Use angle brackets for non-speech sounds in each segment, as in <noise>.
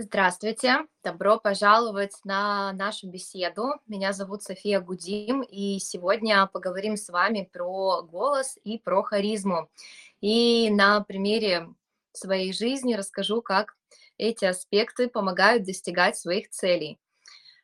Здравствуйте, добро пожаловать на нашу беседу. Меня зовут София Гудим, и сегодня поговорим с вами про голос и про харизму. И на примере своей жизни расскажу, как эти аспекты помогают достигать своих целей.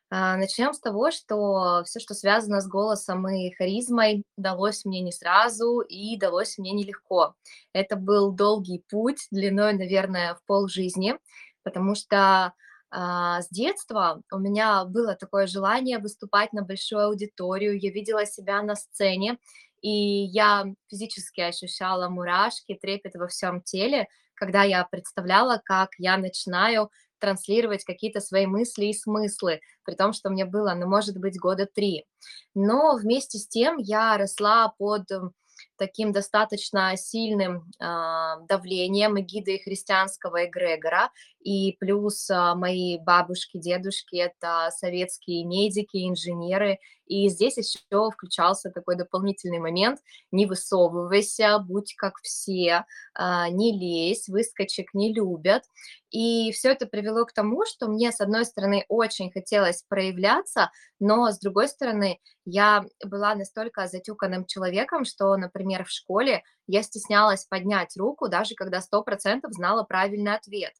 А, Начнем с того, что все, что связано с голосом и харизмой, далось мне не сразу и далось мне нелегко. Это был долгий путь, длиной, наверное, в полжизни, потому что а, с детства у меня было такое желание выступать на большую аудиторию, я видела себя на сцене, и я физически ощущала мурашки, трепет во всем теле, когда я представляла, как я начинаю транслировать какие-то свои мысли и смыслы, при том, что мне было, ну, может быть, года три. Но вместе с тем я росла под таким достаточно сильным а, давлением эгиды христианского эгрегора, и плюс а, мои бабушки, дедушки– это советские медики, инженеры, и здесь еще включался такой дополнительный момент «не высовывайся, будь как все, а, не лезь, выскочек не любят». И все это привело к тому, что мне, с одной стороны, очень хотелось проявляться, но, с другой стороны, я была настолько затюканным человеком, что, например, в школе я стеснялась поднять руку, даже когда 100% знала правильный ответ.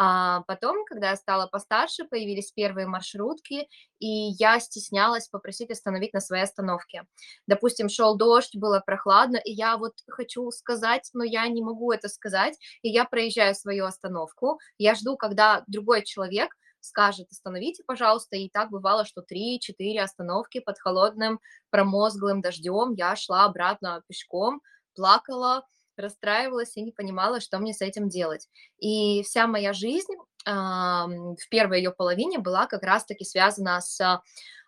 А потом, когда я стала постарше, появились первые маршрутки, и я стеснялась попросить остановить на своей остановке. Допустим, шел дождь, было прохладно, и я вот хочу сказать, но я не могу это сказать, и я проезжаю свою остановку, я жду, когда другой человек скажет, остановите, пожалуйста, и так бывало, что 3-4 остановки под холодным промозглым дождем. Я шла обратно пешком, плакала, расстраивалась и не понимала, что мне с этим делать. И вся моя жизнь в первой ее половине была как раз-таки связана с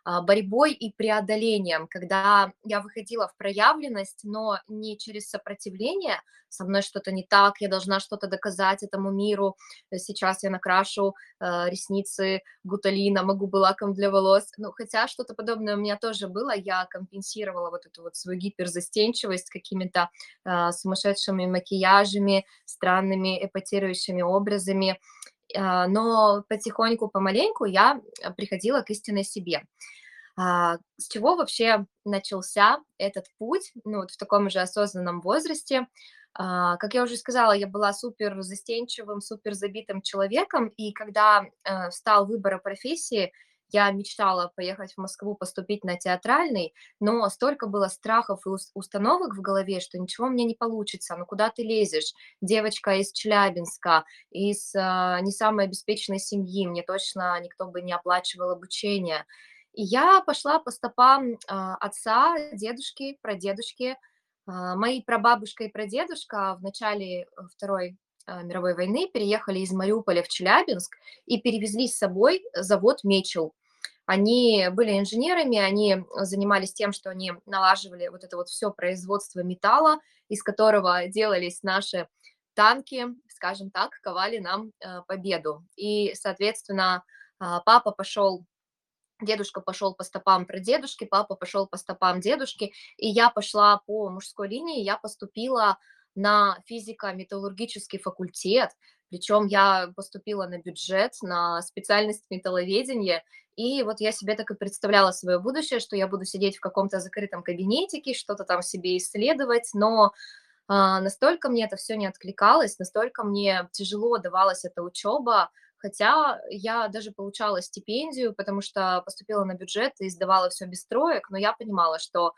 а, борьбой и преодолением, когда я выходила в проявленность, но не через сопротивление, со мной что-то не так, я должна что-то доказать этому миру, сейчас я накрашу ресницы гуталина, могу бы лаком для волос, ну, хотя что-то подобное у меня тоже было, я компенсировала вот эту вот свою гиперзастенчивость какими-то сумасшедшими макияжами, странными эпатирующими образами, а, но потихоньку, помаленьку я э, приходила к истинной себе. А, с чего вообще начался этот путь, ну, вот в таком же осознанном возрасте? А, как я уже сказала, я была супер застенчивым, супер забитым человеком, и когда э, встал выбор профессии, я мечтала поехать в Москву, поступить на театральный, но столько было страхов и установок в голове, что ничего мне не получится. Ну куда ты лезешь? Девочка из Челябинска, из а, не самой обеспеченной семьи, мне точно никто бы не оплачивал обучение. И я пошла по стопам а, отца, дедушки, прадедушки. А, мои прабабушка и прадедушка в начале э, Второй мировой войны переехали из Мариуполя в Челябинск и перевезли с собой завод Мечел. Они были инженерами, они занимались тем, что они налаживали вот это вот все производство металла, из которого делались наши танки, скажем так, ковали нам э, победу. И, соответственно, а, папа пошел Дедушка пошел по стопам прадедушки, папа пошел по стопам дедушки, и я пошла по мужской линии, я поступила на физико-металлургический факультет, причем я поступила на бюджет, на специальность металловедения, и вот я себе так и представляла свое будущее, что я буду сидеть в каком-то закрытом кабинетике, что-то там себе исследовать, но а, настолько мне это все не откликалось, настолько мне тяжело давалась эта учеба, хотя я даже получала стипендию, потому что поступила на бюджет и сдавала все без троек, но я понимала, что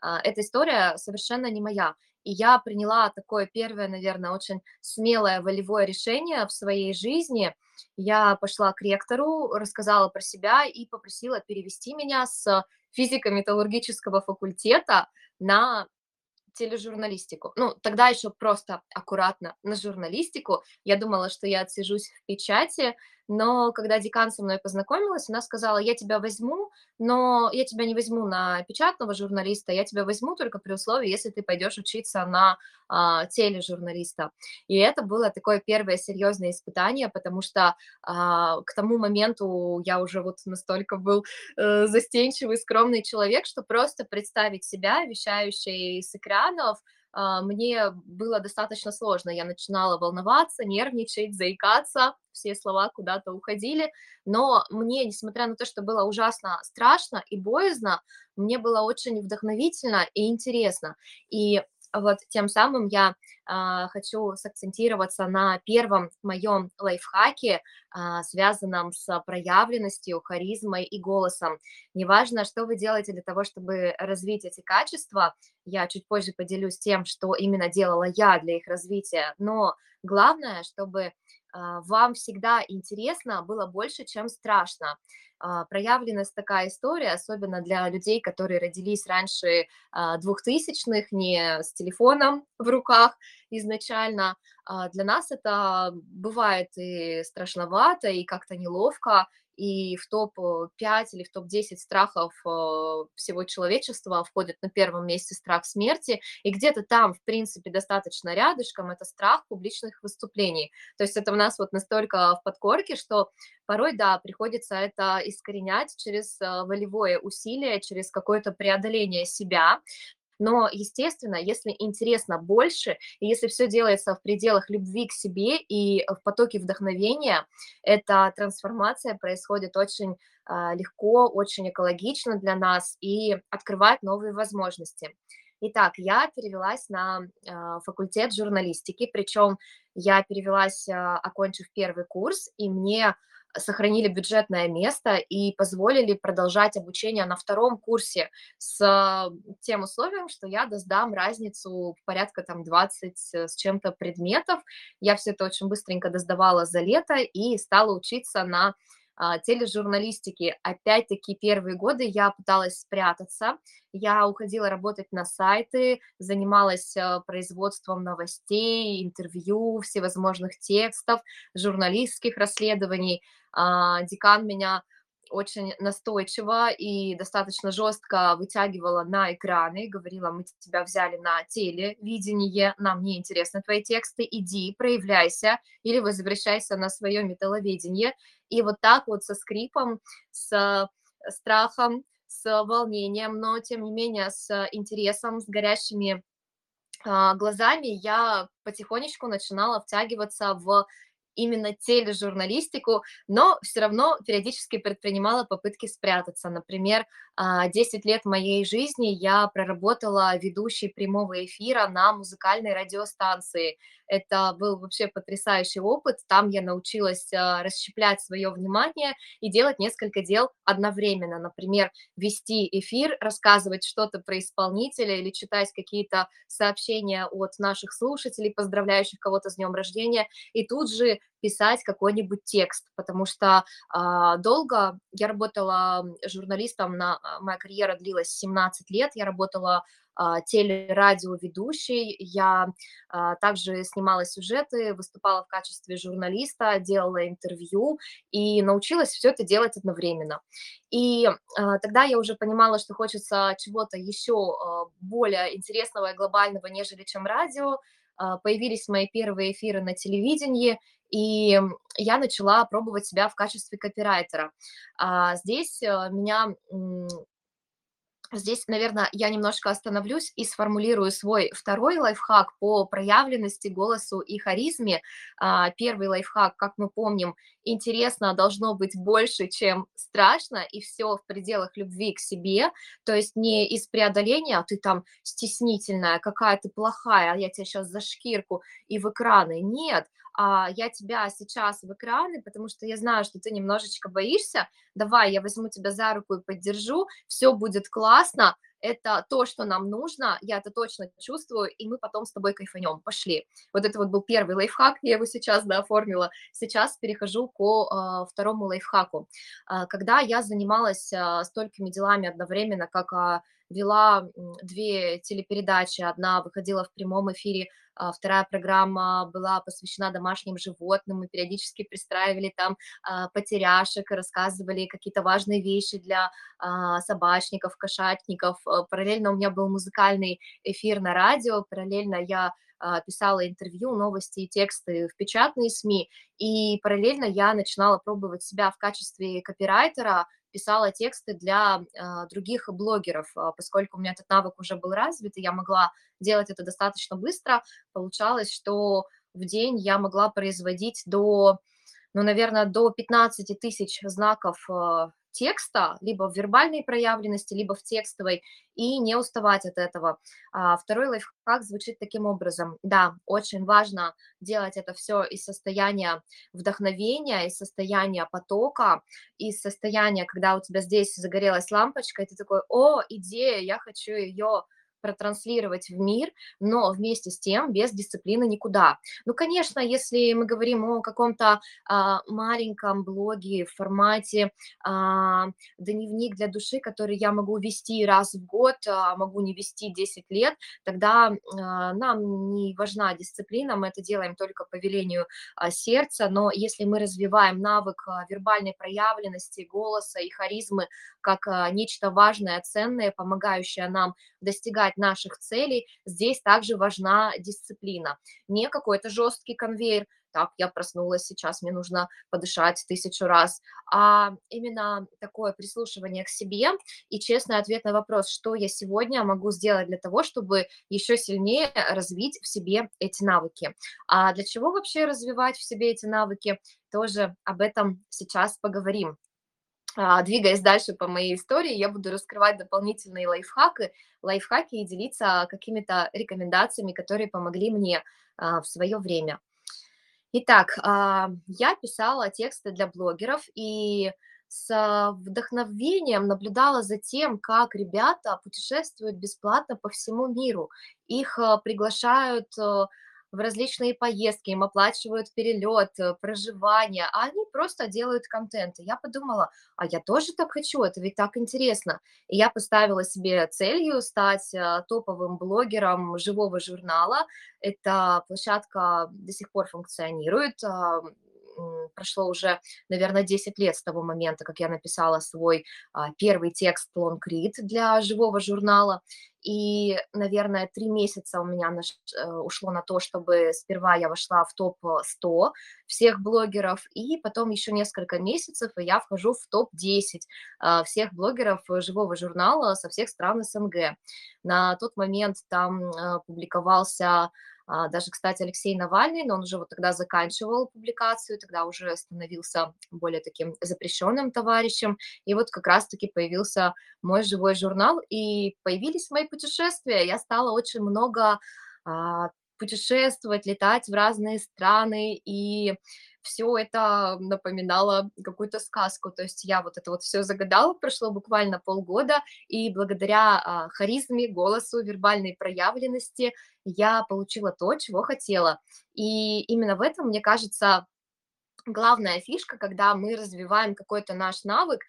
а, эта история совершенно не моя. И я приняла такое первое, наверное, очень смелое волевое решение в своей жизни. Я пошла к ректору, рассказала про себя и попросила перевести меня с физико-металлургического факультета на тележурналистику. Ну, тогда еще просто аккуратно на журналистику. Я думала, что я отсижусь в печати, но когда декан со мной познакомилась, она сказала, я тебя возьму, но я тебя не возьму на печатного журналиста, я тебя возьму только при условии, если ты пойдешь учиться на а, тележурналиста. И это было такое первое серьезное испытание, потому что а, к тому моменту я уже вот настолько был э, застенчивый, скромный человек, что просто представить себя, вещающий с экранов, мне было достаточно сложно. Я начинала волноваться, нервничать, заикаться, все слова куда-то уходили. Но мне, несмотря на то, что было ужасно страшно и боязно, мне было очень вдохновительно и интересно. И вот тем самым я а, хочу сакцентироваться на первом моем лайфхаке, а, связанном с проявленностью, харизмой и голосом. Неважно, что вы делаете для того, чтобы развить эти качества, я чуть позже поделюсь тем, что именно делала я для их развития, но главное, чтобы вам всегда интересно было больше, чем страшно. А, проявленность такая история, особенно для людей, которые родились раньше а, двухтысячных, не с телефоном в руках изначально. Для нас это бывает и страшновато, и как-то неловко, и в топ-5 или в топ-10 страхов э, всего человечества входит на первом месте страх смерти, и где-то там, в принципе, достаточно рядышком это страх публичных выступлений. То есть это у нас вот настолько в подкорке, что порой, да, приходится это искоренять через э, волевое усилие, через какое-то преодоление себя, но, естественно, если интересно больше, и если все делается в пределах любви к себе и в потоке вдохновения, эта трансформация происходит очень а, легко, очень экологично для нас и открывает новые возможности. Итак, я перевелась на э, факультет журналистики, причем я перевелась, э, окончив первый курс, и мне сохранили бюджетное место и позволили продолжать обучение на втором курсе с тем условием, что я сдам разницу порядка там 20 с чем-то предметов. Я все это очень быстренько доздавала за лето и стала учиться на а, тележурналистики. Опять-таки, первые годы я пыталась спрятаться, я уходила работать на сайты, занималась а, производством новостей, интервью, всевозможных текстов, журналистских расследований. А, декан меня очень настойчиво и достаточно жестко вытягивала на экраны, говорила, мы тебя взяли на телевидение, нам не интересны твои тексты, иди, проявляйся или возвращайся на свое металловедение. И вот так вот со скрипом, с страхом, с волнением, но тем не менее с интересом, с горящими а, глазами я потихонечку начинала втягиваться в именно тележурналистику, но все равно периодически предпринимала попытки спрятаться. Например, 10 а, лет моей жизни я проработала ведущей прямого эфира на музыкальной радиостанции. Это был вообще потрясающий опыт. Там я научилась а, расщеплять свое внимание и делать несколько дел одновременно. Например, вести эфир, рассказывать что-то про исполнителя или читать какие-то сообщения от наших слушателей, поздравляющих кого-то с днем рождения, и тут же писать какой-нибудь текст, потому что а, долго я работала журналистом, на, а, моя карьера длилась 17 лет, я работала а, телерадиоведущей, я а, также снимала сюжеты, выступала в качестве журналиста, делала интервью и научилась все это делать одновременно. И а, тогда я уже понимала, что хочется чего-то еще а, более интересного и глобального, нежели чем радио, появились мои первые эфиры на телевидении, и я начала пробовать себя в качестве копирайтера. А здесь э, меня Здесь, наверное, я немножко остановлюсь и сформулирую свой второй лайфхак по проявленности, голосу и харизме. А, первый лайфхак, как мы помним, интересно должно быть больше, чем страшно, и все в пределах любви к себе, то есть не из преодоления, а ты там стеснительная, какая ты плохая, а я тебя сейчас за шкирку и в экраны. Нет, а, я тебя сейчас в экраны, потому что я знаю, что ты немножечко боишься, давай, я возьму тебя за руку и поддержу, все будет классно, это то, что нам нужно, я это точно чувствую, и мы потом с тобой кайфанем, пошли. Вот это вот был первый лайфхак, я его сейчас, да, оформила. Сейчас перехожу к э, второму лайфхаку. Э, когда я занималась э, столькими делами одновременно, как вела две телепередачи, одна выходила в прямом эфире а, вторая программа была посвящена домашним животным, мы периодически пристраивали там а, потеряшек, рассказывали какие-то важные вещи для а, собачников, кошатников. Параллельно у меня был музыкальный эфир на радио, параллельно я писала интервью, новости и тексты в печатные СМИ, и параллельно я начинала пробовать себя в качестве копирайтера, писала тексты для а, других блогеров, а, поскольку у меня этот навык уже был развит, и я могла делать это достаточно быстро, получалось, что в день я могла производить до, ну, наверное, до 15 тысяч знаков а, текста, либо в вербальной проявленности, либо в текстовой, и не уставать от этого. А, второй лайфхак звучит таким образом. Да, очень важно делать это все из состояния вдохновения, из состояния потока, из состояния, когда у тебя здесь загорелась лампочка, и ты такой, о, идея, я хочу ее протранслировать в мир, но вместе с тем без дисциплины никуда. Ну, конечно, если мы говорим о каком-то а, маленьком блоге в формате а, дневник для души, который я могу вести раз в год, а, могу не вести 10 лет, тогда а, нам не важна дисциплина, мы это делаем только по велению а, сердца, но если мы развиваем навык а, вербальной проявленности, голоса и харизмы как а, нечто важное, ценное, помогающее нам достигать наших целей, здесь также важна дисциплина. Не какой-то жесткий конвейер, так, я проснулась, сейчас мне нужно подышать тысячу раз, а именно такое прислушивание к себе и честный ответ на вопрос, что я сегодня могу сделать для того, чтобы еще сильнее развить в себе эти навыки. А для чего вообще развивать в себе эти навыки, тоже об этом сейчас поговорим. А, двигаясь дальше по моей истории, я буду раскрывать дополнительные лайфхаки, лайфхаки и делиться какими-то рекомендациями, которые помогли мне а, в свое время. Итак, а, я писала тексты для блогеров и с вдохновением наблюдала за тем, как ребята путешествуют бесплатно по всему миру. Их приглашают в различные поездки, им оплачивают перелет, э, проживание, а они просто делают контент. И я подумала, а я тоже так хочу, это ведь так интересно. И я поставила себе целью стать э, топовым блогером живого журнала. Эта площадка до сих пор функционирует, а, прошло уже, наверное, 10 лет с того момента, как я написала свой а, первый текст Read для живого журнала. И, наверное, три месяца у меня э, ушло на то, чтобы сперва я вошла в топ-100 всех блогеров, и потом еще несколько месяцев, и я вхожу в топ-10 а, всех блогеров живого журнала со всех стран СНГ. На тот момент там э, публиковался даже, кстати, Алексей Навальный, но он уже вот тогда заканчивал публикацию, тогда уже становился более таким запрещенным товарищем. И вот как раз-таки появился мой живой журнал, и появились мои путешествия. Я стала очень много а, путешествовать, летать в разные страны, и все это напоминало какую-то сказку. То есть я вот это вот все загадала, прошло буквально полгода, и благодаря а, харизме, голосу, вербальной проявленности я получила то, чего хотела. И именно в этом, мне кажется, главная фишка, когда мы развиваем какой-то наш навык,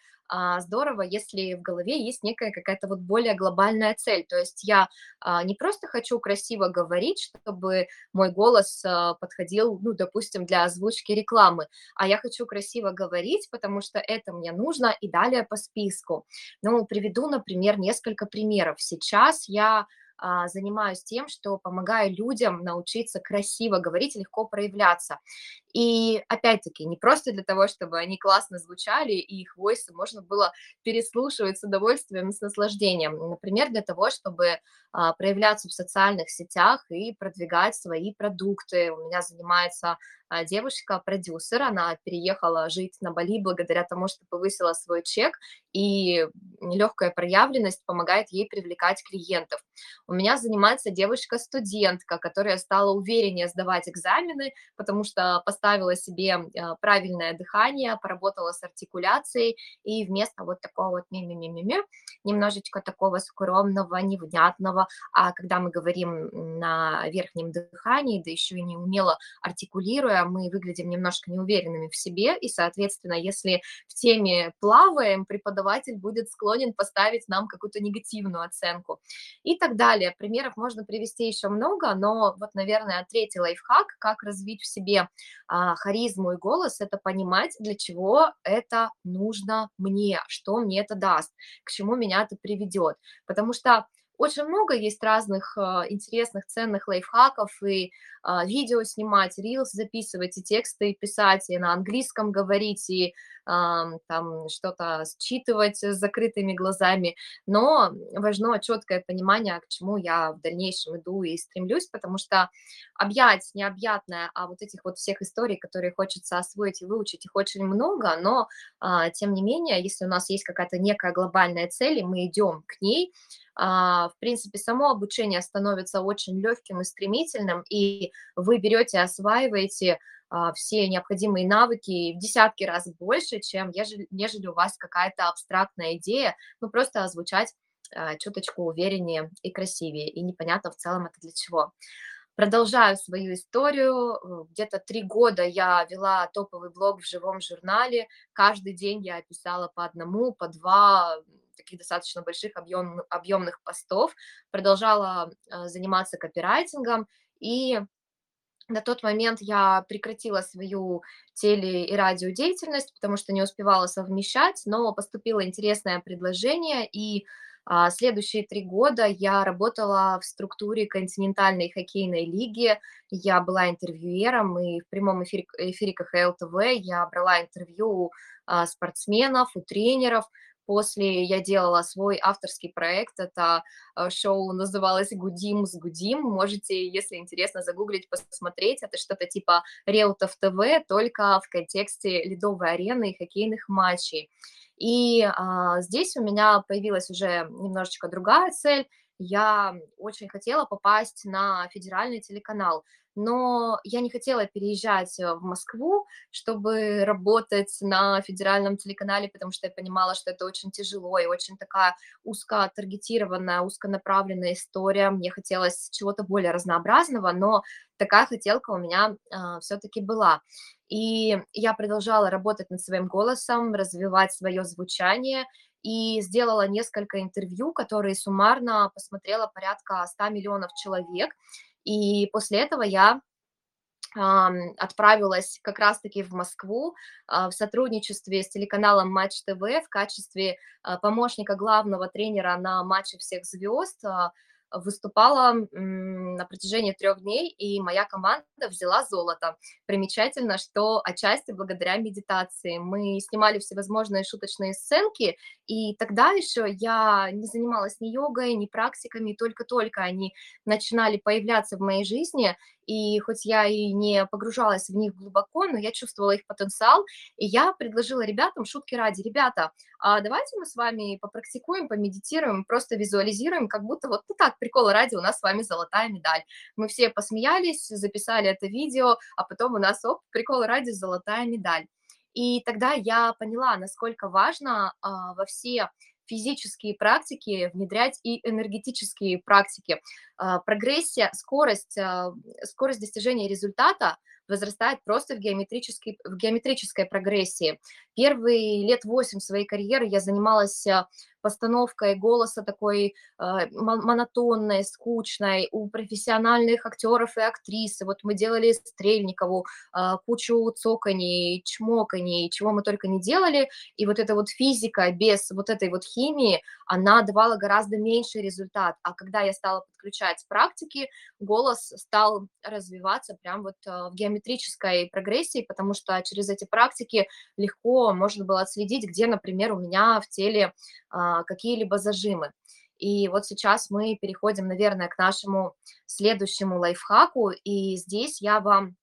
здорово, если в голове есть некая какая-то вот более глобальная цель. То есть я а, не просто хочу красиво говорить, чтобы мой голос а, подходил, ну, допустим, для озвучки рекламы, а я хочу красиво говорить, потому что это мне нужно, и далее по списку. Ну, приведу, например, несколько примеров. Сейчас я а, занимаюсь тем, что помогаю людям научиться красиво говорить, легко проявляться. И опять-таки, не просто для того, чтобы они классно звучали, и их войсы можно было переслушивать с удовольствием с наслаждением. Например, для того, чтобы а, проявляться в социальных сетях и продвигать свои продукты. У меня занимается а, девушка-продюсер, она переехала жить на Бали благодаря тому, что повысила свой чек, и легкая проявленность помогает ей привлекать клиентов. У меня занимается девушка-студентка, которая стала увереннее сдавать экзамены, потому что поставила себе а, правильное дыхание, поработала с артикуляцией, и вместо вот такого вот ми-ми-ми-ми-ми, немножечко такого скромного, невнятного, а когда мы говорим на верхнем дыхании, да еще и неумело артикулируя, мы выглядим немножко неуверенными в себе, и, соответственно, если в теме плаваем, преподаватель будет склонен поставить нам какую-то негативную оценку и так далее. Примеров можно привести еще много, но вот, наверное, третий лайфхак, как развить в себе а, харизму и голос, это понимать, для чего это нужно мне, что мне это даст, к чему меня это приведет. Потому что очень много есть разных а, интересных, ценных лайфхаков, и а, видео снимать, рилс записывать, и тексты писать, и на английском говорить, и там что-то считывать с закрытыми глазами, но важно четкое понимание, к чему я в дальнейшем иду и стремлюсь, потому что объять необъятное, а вот этих вот всех историй, которые хочется освоить и выучить, их очень много, но тем не менее, если у нас есть какая-то некая глобальная цель, и мы идем к ней, а, в принципе, само обучение становится очень легким и стремительным, и вы берете, осваиваете а, все необходимые навыки в десятки раз больше, чем ежели, нежели у вас какая-то абстрактная идея, ну, просто озвучать а, чуточку увереннее и красивее, и непонятно в целом это для чего. Продолжаю свою историю. Где-то три года я вела топовый блог в живом журнале. Каждый день я писала по одному, по два таких достаточно больших объем, объемных постов, продолжала э, заниматься копирайтингом, и на тот момент я прекратила свою теле- и радиодеятельность, потому что не успевала совмещать, но поступило интересное предложение, и а, следующие три года я работала в структуре континентальной хоккейной лиги, я была интервьюером, и в прямом эфире, эфире КХЛ ТВ я брала интервью у а, спортсменов, у тренеров, После я делала свой авторский проект, это э, шоу называлось «Гудим с Гудим», можете, если интересно, загуглить, посмотреть, это что-то типа Реутов ТВ, только в контексте ледовой арены и хоккейных матчей. И а, здесь у меня появилась уже немножечко другая цель, я очень хотела попасть на федеральный телеканал, но я не хотела переезжать э, в Москву, чтобы работать на федеральном телеканале, потому что я понимала, что это очень тяжело и очень такая узкотаргетированная, узконаправленная история. Мне хотелось чего-то более разнообразного, но такая хотелка у меня э, а, все-таки была. И я продолжала работать над своим голосом, развивать свое звучание, и сделала несколько интервью, которые суммарно посмотрела порядка 100 миллионов человек. И после этого я отправилась как раз-таки в Москву а, в сотрудничестве с телеканалом Матч ТВ в качестве а, помощника главного тренера на матче всех звезд а, выступала на протяжении трех дней, и моя команда взяла золото. Примечательно, что отчасти благодаря медитации. Мы снимали всевозможные шуточные сценки, и тогда еще я не занималась ни йогой, ни практиками, только-только они начинали появляться в моей жизни, и хоть я и не погружалась в них глубоко, но я чувствовала их потенциал, и я предложила ребятам, шутки ради, ребята, а давайте мы с вами попрактикуем, помедитируем, просто визуализируем, как будто вот ну так, прикола ради, у нас с вами золотая медаль. Мы все посмеялись, записали это видео, а потом у нас, оп, прикола ради, золотая медаль. И тогда я поняла, насколько важно а, во все физические практики внедрять и энергетические практики. А, прогрессия, скорость, а, скорость достижения результата возрастает просто в геометрической, в геометрической прогрессии. Первые лет восемь своей карьеры я занималась постановкой голоса такой э, монотонной, скучной, у профессиональных актеров и актрис. Вот мы делали Стрельникову э, кучу цоканий, чмоканий, чего мы только не делали, и вот эта вот физика без вот этой вот химии, она давала гораздо меньший результат. А когда я стала подключать практики, голос стал развиваться прям вот э, в геометрической прогрессии, потому что через эти практики легко можно было отследить, где, например, у меня в теле а, какие-либо зажимы. И вот сейчас мы переходим, наверное, к нашему следующему лайфхаку, и здесь я вам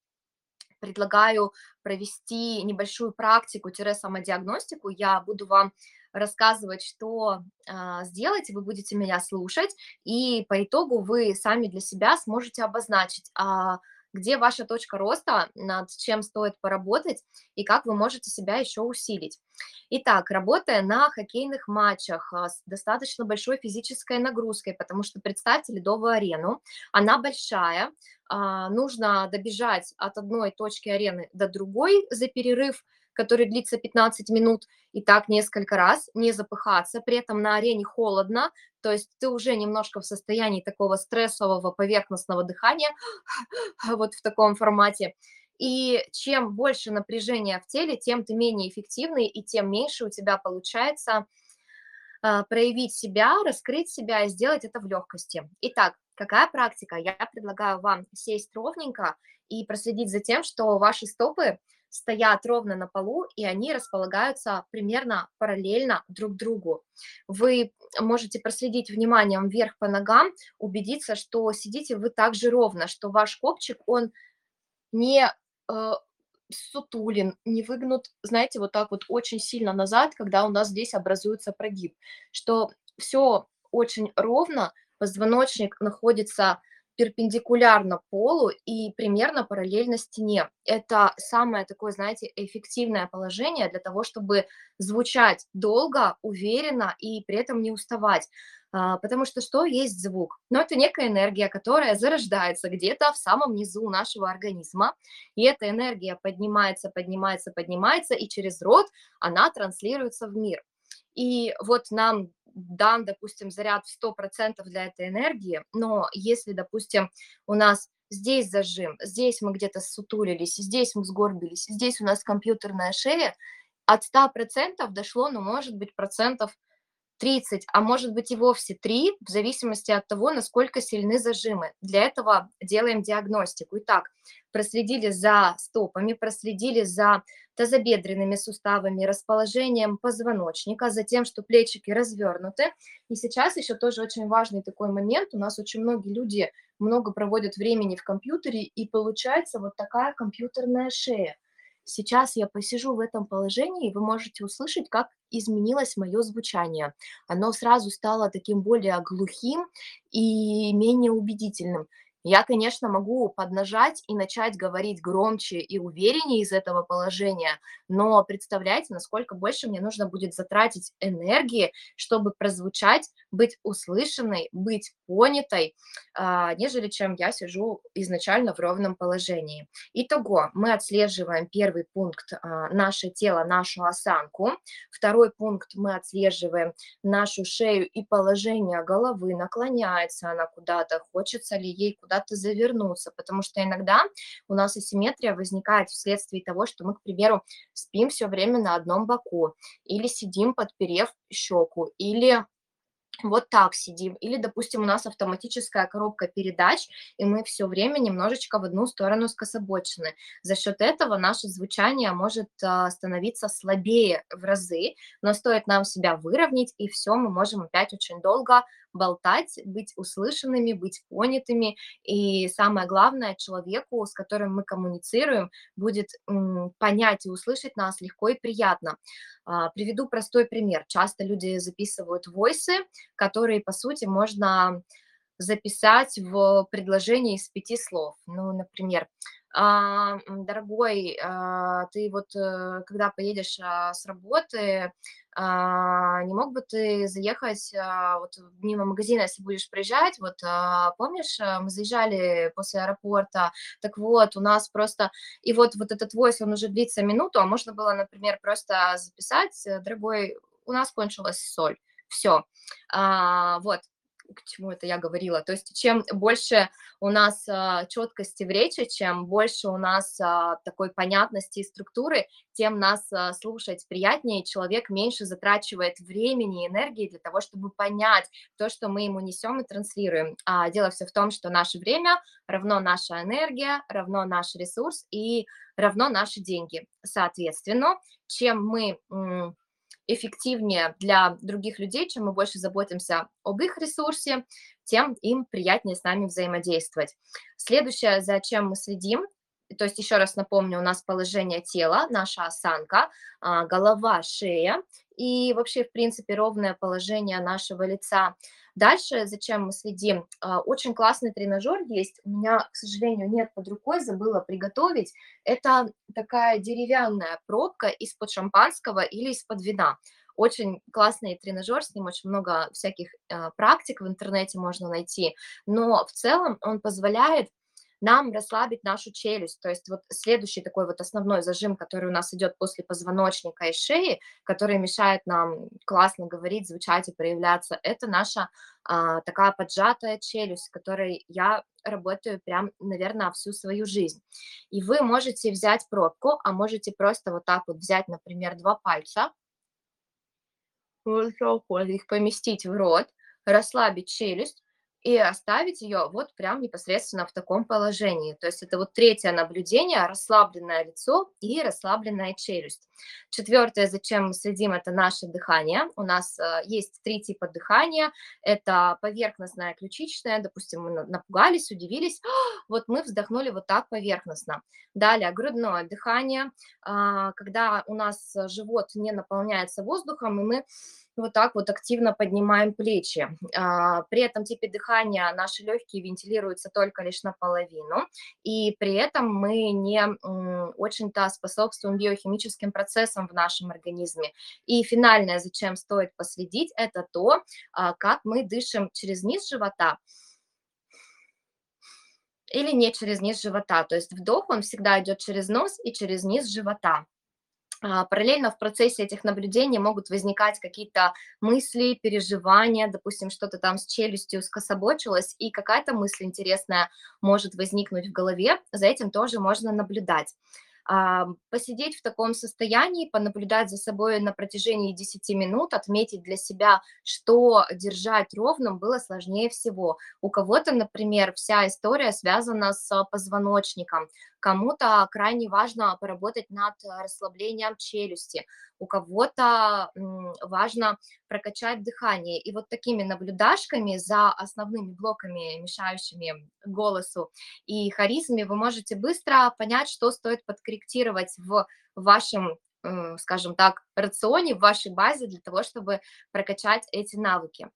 предлагаю провести небольшую практику-самодиагностику. Я буду вам рассказывать, что э, сделать, вы будете меня слушать, и по итогу вы сами для себя сможете обозначить, а где ваша точка роста, над чем стоит поработать и как вы можете себя еще усилить. Итак, работая на хоккейных матчах а, с достаточно большой физической нагрузкой, потому что представьте ледовую арену, она большая, а, нужно добежать от одной точки арены до другой за перерыв который длится 15 минут, и так несколько раз, не запыхаться, при этом на арене холодно, то есть ты уже немножко в состоянии такого стрессового поверхностного дыхания, <laughs> вот в таком формате. И чем больше напряжения в теле, тем ты менее эффективный, и тем меньше у тебя получается а, проявить себя, раскрыть себя и сделать это в легкости. Итак, какая практика? Я предлагаю вам сесть ровненько и проследить за тем, что ваши стопы стоят ровно на полу, и они располагаются примерно параллельно друг другу. Вы можете проследить вниманием вверх по ногам, убедиться, что сидите вы так же ровно, что ваш копчик, он не э, сутулен, не выгнут, знаете, вот так вот очень сильно назад, когда у нас здесь образуется прогиб, что все очень ровно, позвоночник находится перпендикулярно полу и примерно параллельно стене. Это самое такое, знаете, эффективное положение для того, чтобы звучать долго, уверенно и при этом не уставать. А, потому что что есть звук? Ну, это некая энергия, которая зарождается где-то в самом низу нашего организма, и эта энергия поднимается, поднимается, поднимается, и через рот она транслируется в мир. И вот нам дан, допустим, заряд в 100% для этой энергии, но если, допустим, у нас здесь зажим, здесь мы где-то сутулились, здесь мы сгорбились, здесь у нас компьютерная шея, от 100% дошло, ну, может быть, процентов 30, а может быть и вовсе 3, в зависимости от того, насколько сильны зажимы. Для этого делаем диагностику. Итак, проследили за стопами, проследили за тазобедренными суставами, расположением позвоночника, за тем, что плечики развернуты. И сейчас еще тоже очень важный такой момент. У нас очень многие люди много проводят времени в компьютере, и получается вот такая компьютерная шея. Сейчас я посижу в этом положении, и вы можете услышать, как изменилось мое звучание. Оно сразу стало таким более глухим и менее убедительным. Я, конечно, могу поднажать и начать говорить громче и увереннее из этого положения, но представляете, насколько больше мне нужно будет затратить энергии, чтобы прозвучать, быть услышанной, быть понятой, а, нежели чем я сижу изначально в ровном положении. Итого, мы отслеживаем первый пункт а, наше тело, нашу осанку. Второй пункт мы отслеживаем нашу шею и положение головы, наклоняется она куда-то, хочется ли ей куда куда-то завернуться, потому что иногда у нас асимметрия возникает вследствие того, что мы, к примеру, спим все время на одном боку, или сидим, подперев щеку, или вот так сидим. Или, допустим, у нас автоматическая коробка передач, и мы все время немножечко в одну сторону скособочены. За счет этого наше звучание может а, становиться слабее в разы, но стоит нам себя выровнять, и все, мы можем опять очень долго болтать, быть услышанными, быть понятыми. И самое главное, человеку, с которым мы коммуницируем, будет понять и услышать нас легко и приятно. А, приведу простой пример. Часто люди записывают войсы, которые, по сути, можно записать в предложении из пяти слов. Ну, например, а, дорогой, а, ты вот э, когда поедешь с работы, не мог бы ты заехать вот мимо магазина, если будешь приезжать, вот помнишь, мы заезжали после аэропорта, так вот, у нас просто, и вот, вот этот войс, он уже длится минуту, а можно было, например, просто записать, дорогой, у нас кончилась соль, все, вот, к чему это я говорила. То есть чем больше у нас а, четкости в речи, чем больше у нас а, такой понятности и структуры, тем нас а, слушать приятнее, человек меньше затрачивает времени и энергии для того, чтобы понять то, что мы ему несем и транслируем. А дело все в том, что наше время равно наша энергия, равно наш ресурс и равно наши деньги. Соответственно, чем мы эффективнее для других людей, чем мы больше заботимся об их ресурсе, тем им приятнее с нами взаимодействовать. Следующее, за чем мы следим, то есть еще раз напомню, у нас положение тела, наша осанка, а, голова, шея и вообще, в принципе, ровное положение нашего лица. Дальше, зачем мы следим? А, очень классный тренажер есть, у меня, к сожалению, нет под рукой, забыла приготовить. Это такая деревянная пробка из-под шампанского или из-под вина. Очень классный тренажер, с ним очень много всяких а, практик в интернете можно найти, но в целом он позволяет нам расслабить нашу челюсть. То есть вот следующий такой вот основной зажим, который у нас идет после позвоночника и шеи, который мешает нам классно говорить, звучать и проявляться, это наша а, такая поджатая челюсть, которой я работаю прям, наверное, всю свою жизнь. И вы можете взять пробку, а можете просто вот так вот взять, например, два пальца, вот их поместить в рот, расслабить челюсть и оставить ее вот прям непосредственно в таком положении. То есть это вот третье наблюдение, расслабленное лицо и расслабленная челюсть. Четвертое, зачем мы следим, это наше дыхание. У нас э, есть три типа дыхания. Это поверхностное, ключичное. Допустим, мы напугались, удивились. <gasps> Вот мы вздохнули вот так поверхностно. Далее, грудное дыхание. Э, когда у нас живот не наполняется воздухом, и мы вот так вот активно поднимаем плечи. А, при этом типе дыхания наши легкие вентилируются только лишь наполовину, и при этом мы не очень-то способствуем биохимическим процессам в нашем организме. И финальное, зачем стоит последить, это то, а, как мы дышим через низ живота, или не через низ живота. То есть вдох, он всегда идет через нос и через низ живота. А, параллельно в процессе этих наблюдений могут возникать какие-то мысли, переживания, допустим, что-то там с челюстью скособочилось, и какая-то мысль интересная может возникнуть в голове, за этим тоже можно наблюдать. А, посидеть в таком состоянии, понаблюдать за собой на протяжении 10 минут, отметить для себя, что держать ровным было сложнее всего. У кого-то, например, вся история связана с позвоночником, кому-то крайне важно поработать над расслаблением челюсти, у кого-то важно прокачать дыхание. И вот такими наблюдашками за основными блоками, мешающими голосу и харизме, вы можете быстро понять, что стоит подкорректировать в вашем скажем так, рационе, в вашей базе для того, чтобы прокачать эти навыки.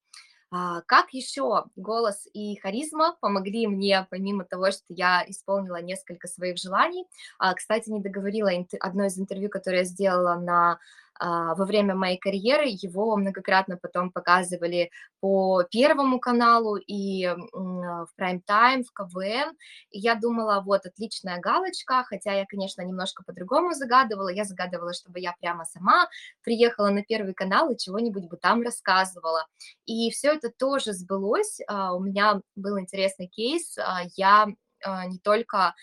А, как еще голос и харизма помогли мне, помимо того, что я исполнила несколько своих желаний? А, кстати, не договорила одно из интервью, которое я сделала на во время моей карьеры. Его многократно потом показывали по Первому каналу и в Prime Time, в КВН. И я думала, вот, отличная галочка, хотя я, конечно, немножко по-другому загадывала. Я загадывала, чтобы я прямо сама приехала на Первый канал и чего-нибудь бы там рассказывала. И все это тоже сбылось. А, у меня был интересный кейс. А, я не только а,